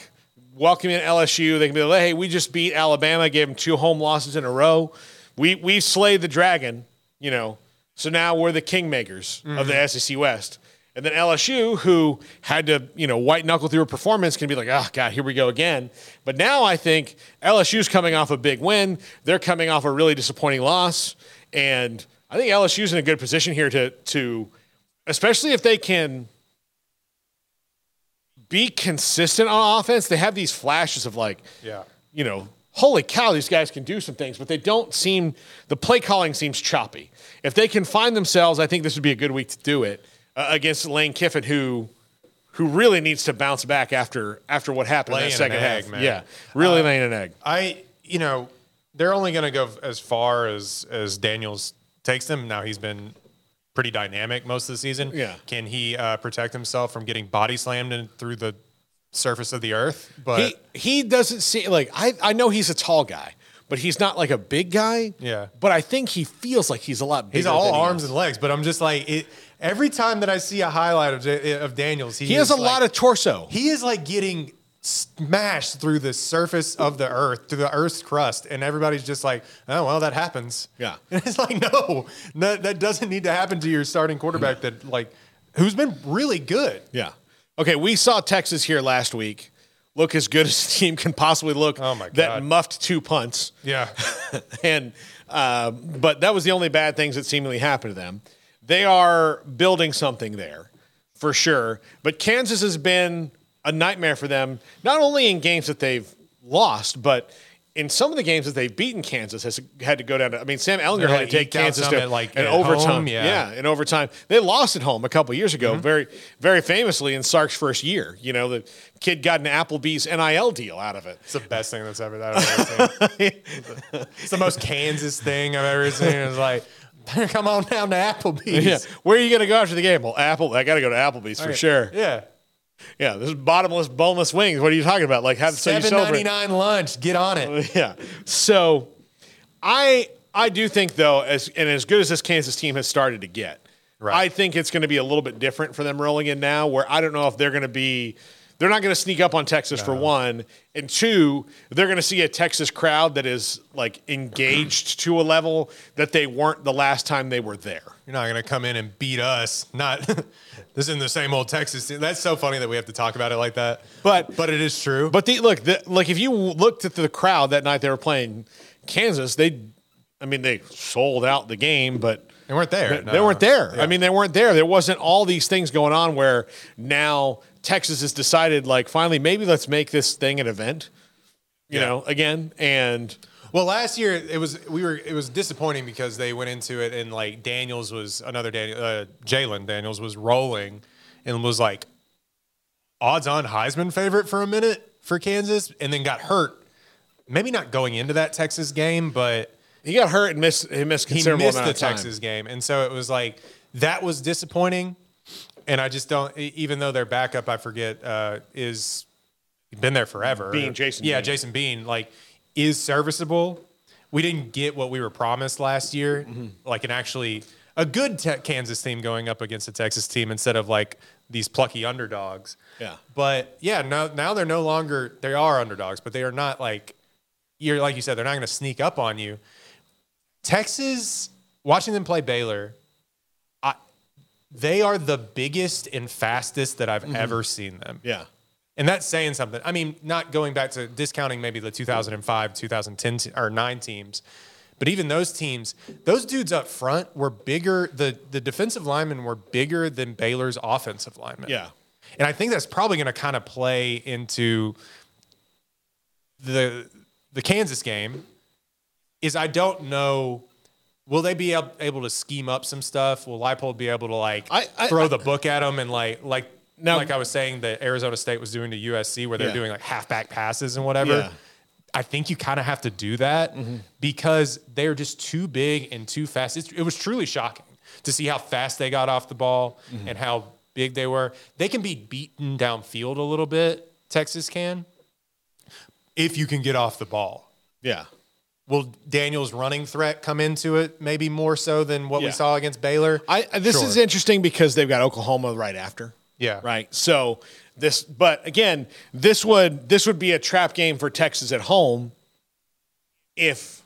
welcoming LSU. They can be like, hey, we just beat Alabama, gave them two home losses in a row. We we slayed the dragon, you know. So now we're the kingmakers of the SEC West. And then LSU, who had to, you know, white knuckle through a performance, can be like, oh God, here we go again. But now I think LSU's coming off a big win. They're coming off a really disappointing loss. And I think LSU's in a good position here to to especially if they can be consistent on offense. They have these flashes of like, Yeah. you know, holy cow, these guys can do some things, but they don't seem, the play calling seems choppy. If they can find themselves, I think this would be a good week to do it uh, against Lane Kiffin, who who really needs to bounce back after after what happened in Laying that an second half. man. Yeah, really Uh, laying an egg. I, you know, they're only going to go as far as as Daniels takes them. Now he's been pretty dynamic most of the season. Yeah. Can he uh, protect himself from getting body slammed in, through the surface of the earth? But he he doesn't see like I I know he's a tall guy, but he's not like a big guy. Yeah. But I think he feels like he's a lot bigger. he's all arms is. and legs. But I'm just like it. Every time that I see a highlight of J- of Daniels, he, He has is a like- lot of torso. He is like getting smashed through the surface of the earth, through the earth's crust, and everybody's just like, "Oh well, that happens." Yeah. and it's like, no, no, that doesn't need to happen to your starting quarterback. That like, who's been really good. Yeah. Okay, we saw Texas here last week look as good as a team can possibly look. Oh, my god. That God. muffed two punts. Yeah, and uh, but that was the only bad things that seemingly happened to them. They are building something there for sure. But Kansas has been a nightmare for them, not only in games that they've lost, but in some of the games that they've beaten Kansas has had to go down to. I mean, Sam Ehlinger had to take Kansas to like, an overtime. home, yeah. Mm-hmm. in overtime. They lost at home a couple years ago, very very famously in Sark's first year. You know, the kid got an Applebee's NIL deal out of it. it's the best thing that's ever that I've ever seen. it's the most Kansas thing I've ever seen. It's like, come on down to Applebee's. Yeah. Where are you going to go after the game? Well, Apple. I got to go to Applebee's for sure. Yeah, Yeah. This is bottomless, boneless wings. What are you talking about? Like, how so you seven ninety celebrate? nine lunch. Get on it. Yeah. So, I I do think though, as and as good as this Kansas team has started to get, Right. I think it's going to be a little bit different for them rolling in now. Where I don't know if they're going to be they're not going to sneak up on Texas for one, and two, they're going to see a Texas crowd that is like engaged to a level that they weren't the last time they were there. You're not going to come in and beat us. Not this isn't the same old Texas. That's so funny that we have to talk about it like that. But- but it is true. But the look, the, like if you looked at the crowd that night they were playing Kansas, they, I mean, they sold out the game, but they weren't there. They, no. they weren't there. Yeah. I mean, they weren't there. There wasn't all these things going on where now Texas has decided, like, finally, maybe let's make this thing an event, you Yeah. know, again. And Well, last year it was we were it was disappointing because they went into it and like Daniels was another Daniel uh, Jalon Daniels was rolling and was like odds on Heisman favorite for a minute for Kansas and then got hurt. Maybe not going into that Texas game, but he got hurt and missed, he missed he missed the. Texas game, and so it was like that was disappointing. And I just don't, even though their backup, I forget, uh, is been there forever. Bean, Jason yeah, Bean. Jason Bean, like is serviceable. We didn't get what we were promised last year, Mm-hmm. like an actually a good te- Kansas team going up against a Texas team instead of like these plucky underdogs. Yeah. But yeah, now now they're no longer they are underdogs, but they are not like you're like you said they're not going to sneak up on you. Texas, watching them play Baylor, they are the biggest and fastest that I've mm-hmm. ever seen them. Yeah. And that's saying something. I mean, not going back to discounting maybe the 2005, 2010 te- or 9 teams, but even those teams, those dudes up front were bigger. The the defensive linemen were bigger than Baylor's offensive linemen. Yeah. And I think that's probably going to kind of play into the the Kansas game. Is I don't know. Will they be able to scheme up some stuff? Will Leipold be able to like I- I- throw I- the book at them and like like Now- like I was saying that Arizona State was doing to USC where they're Yeah. doing like halfback passes and whatever. Yeah. I think you kind of have to do that mm-hmm. because they're just too big and too fast. It's, it was truly shocking to see how fast they got off the ball mm-hmm. and how big they were. They can be beaten downfield a little bit, Texas can, if you can get off the ball. Yeah. Will Daniel's running threat come into it maybe more so than what Yeah. we saw against Baylor? I, this Sure. is interesting because they've got Oklahoma right after. Yeah. Right. So this, but again, this would this would be a trap game for Texas at home if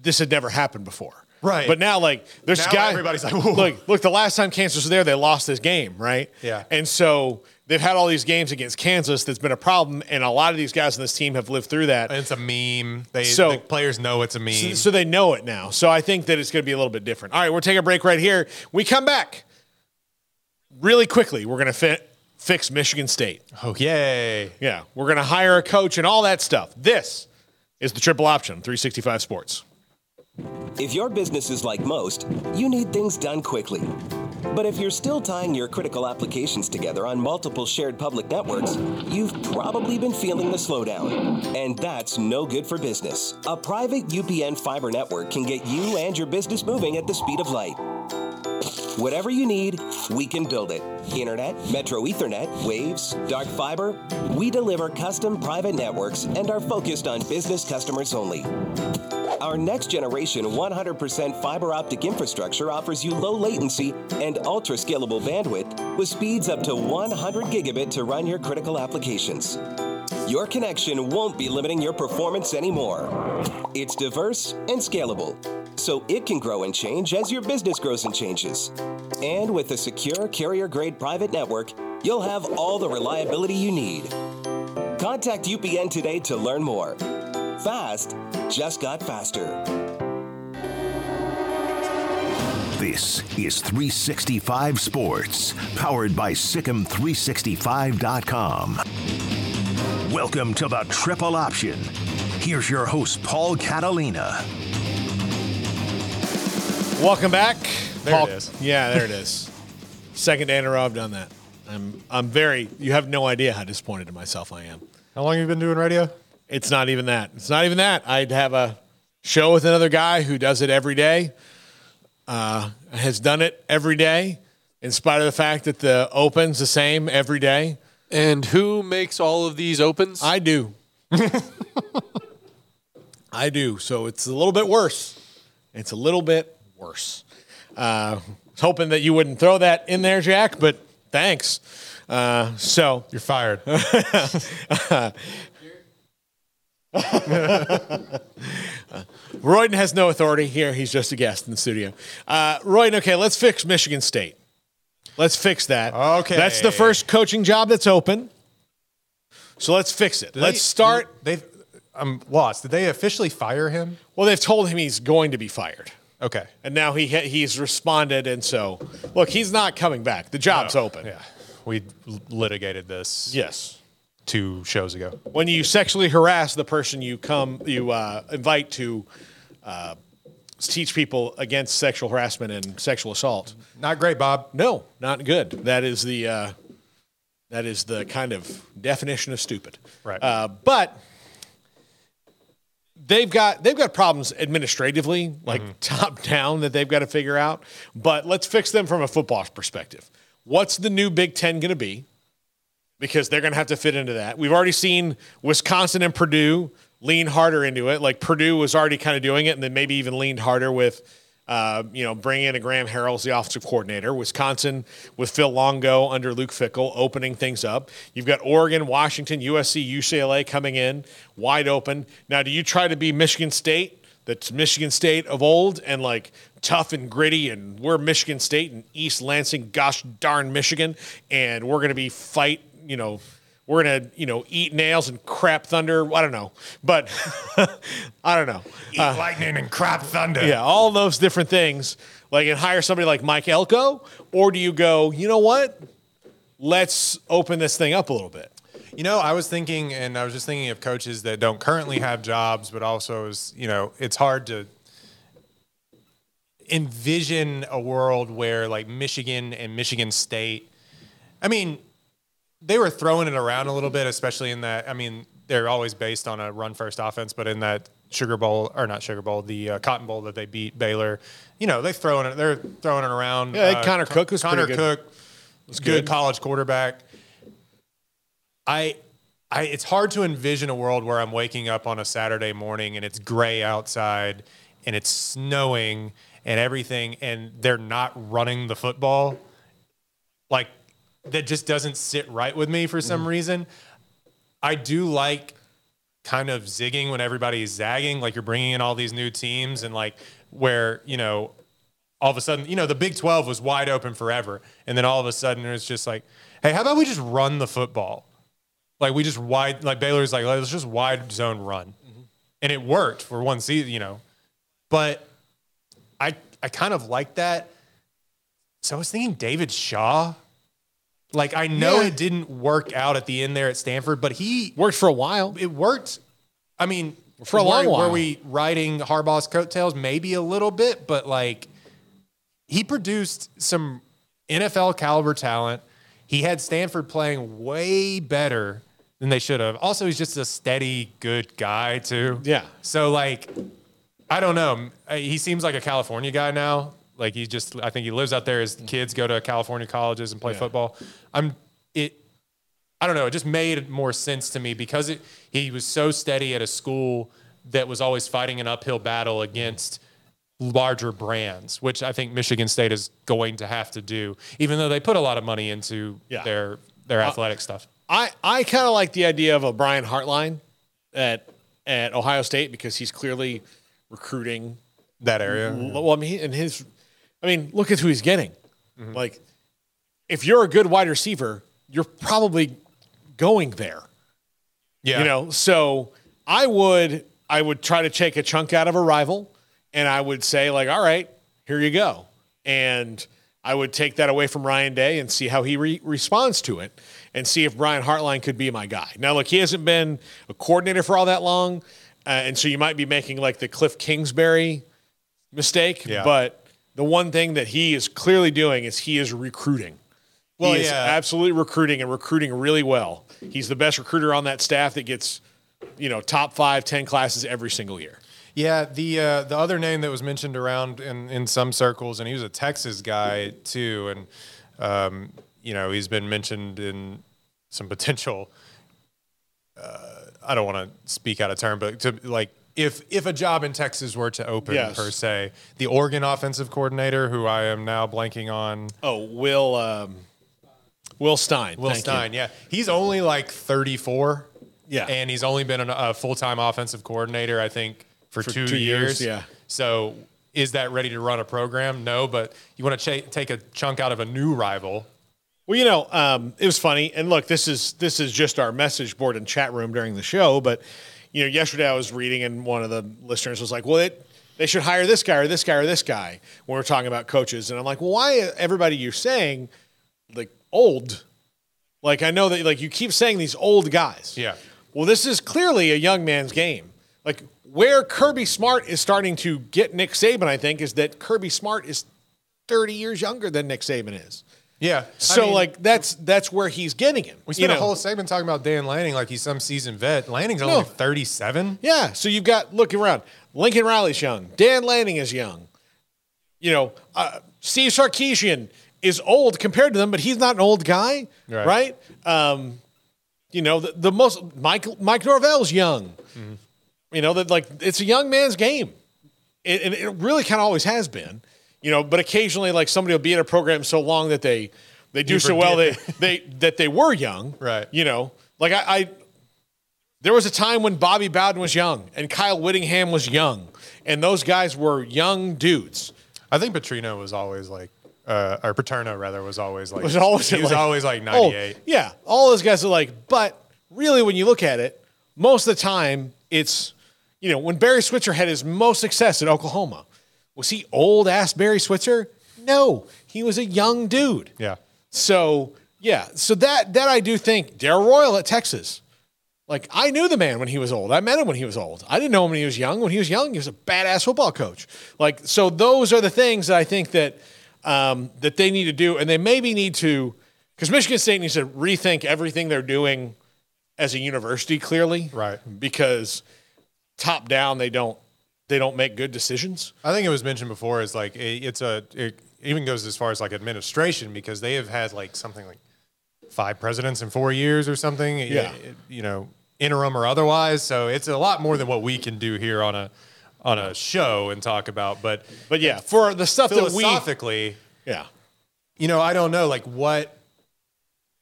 this had never happened before. Right. But now, like, there's Now guy. everybody's like, "Whoa." look, look. The last time Kansas was there, they lost this game, right? Yeah. And so they've had all these games against Kansas. That's been a problem, and a lot of these guys on this team have lived through that. It's a meme. They So- the players know it's a meme. So, so they know it now. So I think that it's going to be a little bit different. All right, we're taking a break right here. We come back really quickly. We're going to fi- fix Michigan State. oh yay! Yeah, we're going to hire a coach and all that stuff. This is the triple option 365 Sports. If your business is like most, you need things done quickly. But if you're still tying your critical applications together on multiple shared public networks, you've probably been feeling the slowdown. And that's no good for business. A private UPN fiber network can get you and your business moving at the speed of light. Whatever you need, we can build it. Internet, Metro Ethernet, Waves, Dark Fiber. We deliver custom private networks and are focused on business customers only. Our next generation 100% fiber optic infrastructure offers you low latency and ultra scalable bandwidth with speeds up to 100 gigabit to run your critical applications. Your connection won't be limiting your performance anymore. It's diverse and scalable, so it can grow and change as your business grows and changes. And with a secure carrier grade private network, you'll have all the reliability you need. Contact UPN today to learn more. Fast just got faster. This is 365 Sports, powered by SicEm365.com. Welcome to the Triple Option. Here's your host, Paul Catalina. Welcome back. There it is. Yeah, there it is. Second day in a row I've done that. I'm I'm very you have no idea how disappointed in myself I am. How long have you been doing radio? It's not even that. It's not even that. I'd have a show with another guy who does it every day, uh, has done it every day, in spite of the fact that the open's the same every day. And who makes all of these opens? I do. I do. So it's a little bit worse. It's a little bit worse. Uh, hoping that you wouldn't throw that in there, Jack, but thanks. Uh, so You're fired. Royden has no authority here. He's just a guest in the studio. Uh, Royden, okay, let's fix Michigan State. Let's fix that. Okay. That's the first coaching job that's open. So let's fix it. let's They- start. They've. I'm lost. Did they officially fire him? Well, they've told him he's going to be fired. Okay. And now he ha- he's responded. And so, look, he's not coming back. The job's open. Yeah. We litigated this Yes. two shows ago. When you sexually harass the person you come, you uh, invite to uh, teach people against sexual harassment and sexual assault. Not great, Bob. No, not good. That is the uh, that is the kind of definition of stupid. Right. Uh, but they've got they've got problems administratively, like mm-hmm. top down, that they've got to figure out. But let's fix them from a football perspective. What's the new Big Ten going to be? Because they're going to have to fit into that. We've already seen Wisconsin and Purdue lean harder into it. Like Purdue was already kind of doing it, and then maybe even leaned harder with uh, you know, bringing in a Graham Harrell as the offensive coordinator. Wisconsin with Phil Longo under Luke Fickell opening things up. You've got Oregon, Washington, USC, UCLA coming in wide open. Now, do you try to be Michigan State? That's Michigan State of old and like tough and gritty, and we're Michigan State and East Lansing, gosh darn Michigan, and we're going to be fight, you know, we're gonna, you know, eat nails and crap thunder. I don't know, but I don't know. Eat uh, lightning and crap thunder. Yeah, all those different things. Like, and hire somebody like Mike Elko, or do you go, you know what? Let's open this thing up a little bit. You know, I was thinking, and I was just thinking of coaches that don't currently have jobs, but also is, you know, it's hard to envision a world where like Michigan and Michigan State, I mean, they were throwing it around a little bit, especially in that, I mean, they're always based on a run first offense, but in that Sugar Bowl, or not Sugar Bowl, the uh, Cotton Bowl that they beat Baylor, you know, they throwing it, they're throwing it around. Uh, Yeah, Connor Cook was Connor pretty good. Cook was good college quarterback. I, I, it's hard to envision a world where I'm waking up on a Saturday morning and it's gray outside and it's snowing and everything, and they're not running the football. Like that just doesn't sit right with me for some mm. reason. I do like kind of zigging when everybody's zagging, like you're bringing in all these new teams and like where you know all of a sudden, you know, the Big 12 was wide open forever. And then all of a sudden it's just like, hey, how about we just run the football? Like we just wide, like Baylor's like, let's just wide zone run. Mm-hmm. And it worked for one season, you know. But I I kind of like that. So I was thinking David Shaw. Like I know Yeah. it didn't work out at the end there at Stanford, but he Worked for a while. it worked. I mean, For a long were, while. Were we riding Harbaugh's coattails? Maybe a little bit, but like he produced some NFL caliber talent. He had Stanford playing way better than they should have. Also, he's just a steady, good guy too. Yeah. So like, I don't know. He seems like a California guy now. Like he's just. I think he lives out there. His kids go to California colleges and play football. I'm. It I don't know. It just made more sense to me because it, he was so steady at a school that was always fighting an uphill battle against larger brands, which I think Michigan State is going to have to do, even though they put a lot of money into Yeah. their their uh, athletic stuff. I, I kind of like the idea of a Brian Hartline at at Ohio State because he's clearly recruiting. That area. Well, I mean, he- and his, I mean, look at who he's getting. Mm-hmm. Like, if you're a good wide receiver, you're probably going there. Yeah. You know, so I would I would try to take a chunk out of a rival, and I would say like, all right, here you go, and I would take that away from Ryan Day and see how he re- responds to it, and see if Brian Hartline could be my guy. Now, look, he hasn't been a coordinator for all that long, uh, and so you might be making like the Cliff Kingsbury mistake, Yeah. but the one thing that he is clearly doing is he is recruiting. Well, he is yeah. absolutely recruiting and recruiting really well. He's the best recruiter on that staff that gets, you know, top five, 10 classes every single year. Yeah, the uh, the other name that was mentioned around in, in some circles, and he was a Texas guy too, and um, you know he's been mentioned in some potential. Uh, I don't want to speak out of turn, but to like if if a job in Texas were to open Yes. per se, the Oregon offensive coordinator, who I am now blanking on, Oh, Will, um, Will Stein. Will thank you. Stein. Yeah, he's only like 34. Yeah. and he's only been a, full time offensive coordinator, I think, for, two, two years, years. yeah. So is that ready to run a program? No, but you want to ch- take a chunk out of a new rival. Well, you know, um, it was funny, and look, this is this is just our message board and chat room during the show. But you know, yesterday I was reading, and one of the listeners was like, "Well, it, they should hire this guy or this guy or this guy." When we're talking about coaches, and I'm like, "Well, why everybody you're saying like old? Like I know that like you keep saying these old guys. Yeah. Well, this is clearly a young man's game. Like where Kirby Smart is starting to get Nick Saban, I think, is that Kirby Smart is 30 years younger than Nick Saban is. Yeah. So like that's that's where he's getting him. we you spent know? a whole segment talking about Dan Lanning like he's some seasoned vet. Lanning's No. only 37. yeah. So you've got looking around. Lincoln Riley's young. Dan Lanning is young. You know, uh, Steve Sarkisian is old compared to them, but he's not an old guy, right? Right. Um, you know, the, the most Mike Mike Norvell's young. Mm-hmm. You know that like it's a young man's game. It, and it really kind of always has been. You know, but occasionally like somebody will be in a program so long that they they do so well they they that they were young. Right. You know, like I, I there was a time when Bobby Bowden was young and Kyle Whittingham was young, and those guys were young dudes. I think Petrino was always like, uh, or Paterno rather was always like, was always he was like- always like Oh, 98. yeah, all those guys are like, but really, when you look at it, most of the time, it's you know when Barry Switzer had his most success at Oklahoma, was he old ass Barry Switzer? No, he was a young dude. Yeah. So yeah, so that that I do think Darrell Royal at Texas. Like I knew the man when he was old. I met him when he was old. I didn't know him when he was young. When he was young, he was a badass football coach. Like so, those are the things that I think that um, that they need to do, and they maybe need to because Michigan State needs to rethink everything they're doing as a university. Clearly, Right. Because top down, they don't they don't make good decisions. I think it was mentioned before is like it, it's a it even goes as far as like administration because they have had like something like five presidents in four years or something. Yeah. It- you know, interim or otherwise. So it's a lot more than what we can do here on a on a show and talk about. But But yeah, for the stuff that we philosophically, yeah you know, I don't know like what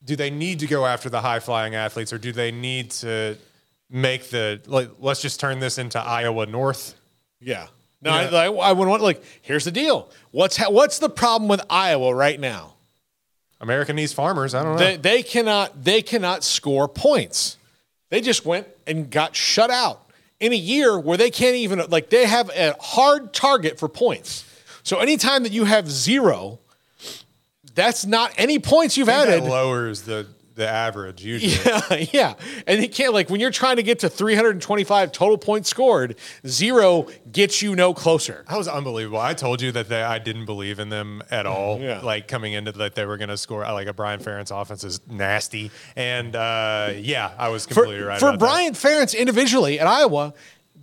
do they need to go after the high flying athletes or do they need to make the like let's just turn this into Iowa North? Yeah. No, Yeah. I, I, I would want like. Here's the deal. What's ha- what's the problem with Iowa right now? America needs farmers. I don't know. They, they cannot they cannot score points. They just went and got shut out in a year where they can't even like they have a hard target for points. So anytime that you have zero, that's not any points you've added. lowers the the average usually. Yeah, yeah. And you can't like when you're trying to get to 325 total points scored, zero gets you no closer. That was unbelievable. I told you that they, I didn't believe in them at all. Yeah. Like coming into that they were going to score. Like a Brian Ferentz offense is nasty, and uh, yeah, I was for, completely right. for about that. Brian Ferentz individually at Iowa,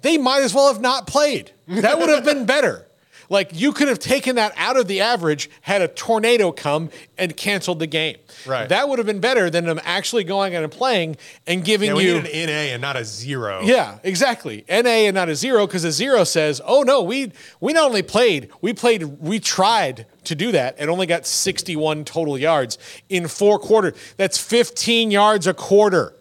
they might as well have not played. That would have been better. Like you could have taken that out of the average, had a tornado come and canceled the game. Right. That would have been better than them actually going and playing and giving yeah, we you. need an NA and not a zero. Yeah, exactly. NA and not a zero because a zero says, "Oh no, we we not only played, we played, we tried to do that and only got 61 total yards in four quarters. That's 15 yards a quarter.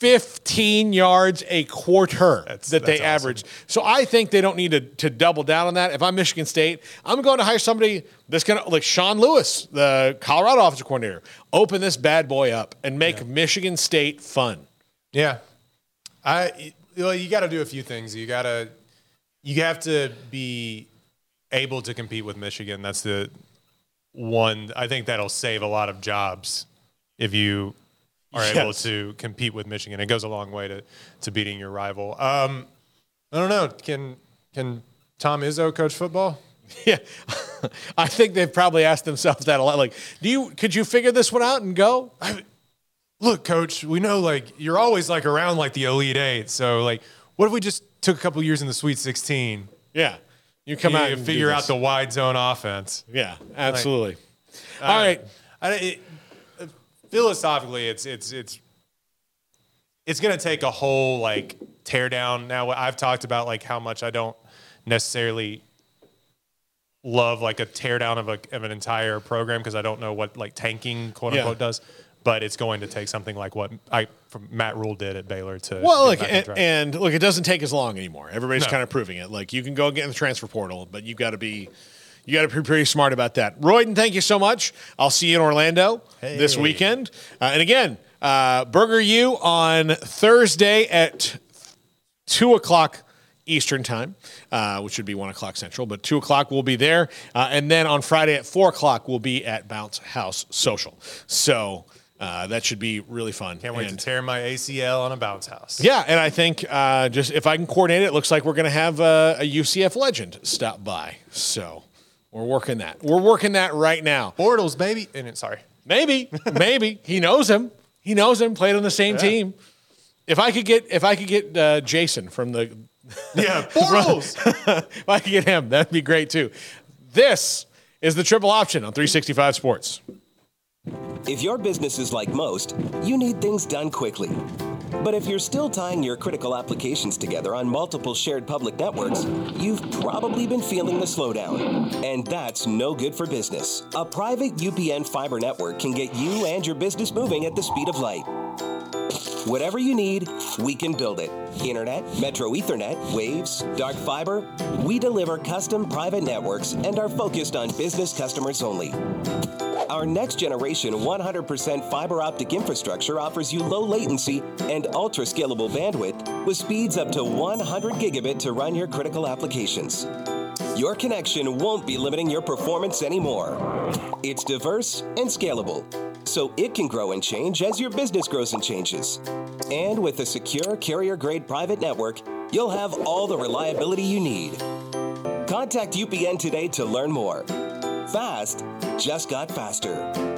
15 yards a quarter That's- that they that's awesome. average. So I think they don't need to, to double down on that. If I'm Michigan State, I'm going to hire somebody that's going to, like Sean Lewis, the Colorado offensive coordinator, open this bad boy up and make Michigan State fun. Yeah. I well, you got to do a few things. You got to you have to be able to compete with Michigan. That's the one I think that'll save a lot of jobs if you are able to compete with Michigan. It goes a long way to to beating your rival. Um, I don't know. Can can Tom Izzo coach football? Yeah. I think they've probably asked themselves that a lot. Like, do you could you figure this one out and go? Look, coach, we know like you're always like around like the elite eight. So like, what if we just took a couple years in the Sweet Sixteen? Yeah. You come You out and figure out the wide zone offense. Yeah, absolutely. All right. I, it, philosophically, it's it's it's it's going to take a whole like tear down. Now, I've talked about like how much I don't necessarily love like a teardown of, a, of an entire program because I don't know what like tanking quote Yeah. unquote does. But it's going to take something like what I from Matt Rhule did at Baylor to Well, look, and, and look, it doesn't take as long anymore. Everybody's No. kind of proving it. Like you can go get in the transfer portal, but you've got to be you got to be pretty smart about that. Royden, thank you so much. I'll see you in Orlando this weekend. Uh, and again, uh, Burger U on Thursday at two o'clock Eastern time, uh, which would be one o'clock Central, but two o'clock we'll be there, uh, and then on Friday at four o'clock we'll be at Bounce House Social. So uh, that should be really fun. can't wait And- to tear my ACL on a bounce house. yeah, and I think uh, just if I can coordinate it, it looks like we're going to have uh, a UCF legend stop by. So we're working that. We're working that right now. Bortles, baby. And it, sorry. Maybe, maybe he knows him. He knows him. Played on the same team. If I could get, if I could get uh, Jason from the, Yeah, Bortles. if I could get him, that'd be great too. This is the triple option on 365 Sports. If your business is like most, you need things done quickly. But if you're still tying your critical applications together on multiple shared public networks, you've probably been feeling the slowdown. And that's no good for business. A private UPN fiber network can get you and your business moving at the speed of light. Whatever you need, we can build it. Internet, Metro Ethernet, Waves, Dark Fiber. We deliver custom private networks and are focused on business customers only. Our next generation 100% fiber optic infrastructure offers you low latency and ultra scalable bandwidth with speeds up to 100 gigabit to run your critical applications. Your connection won't be limiting your performance anymore. It's diverse and scalable, so it can grow and change as your business grows and changes. And with a secure carrier grade private network, you'll have all the reliability you need. Contact UPN today to learn more. Fast just got faster.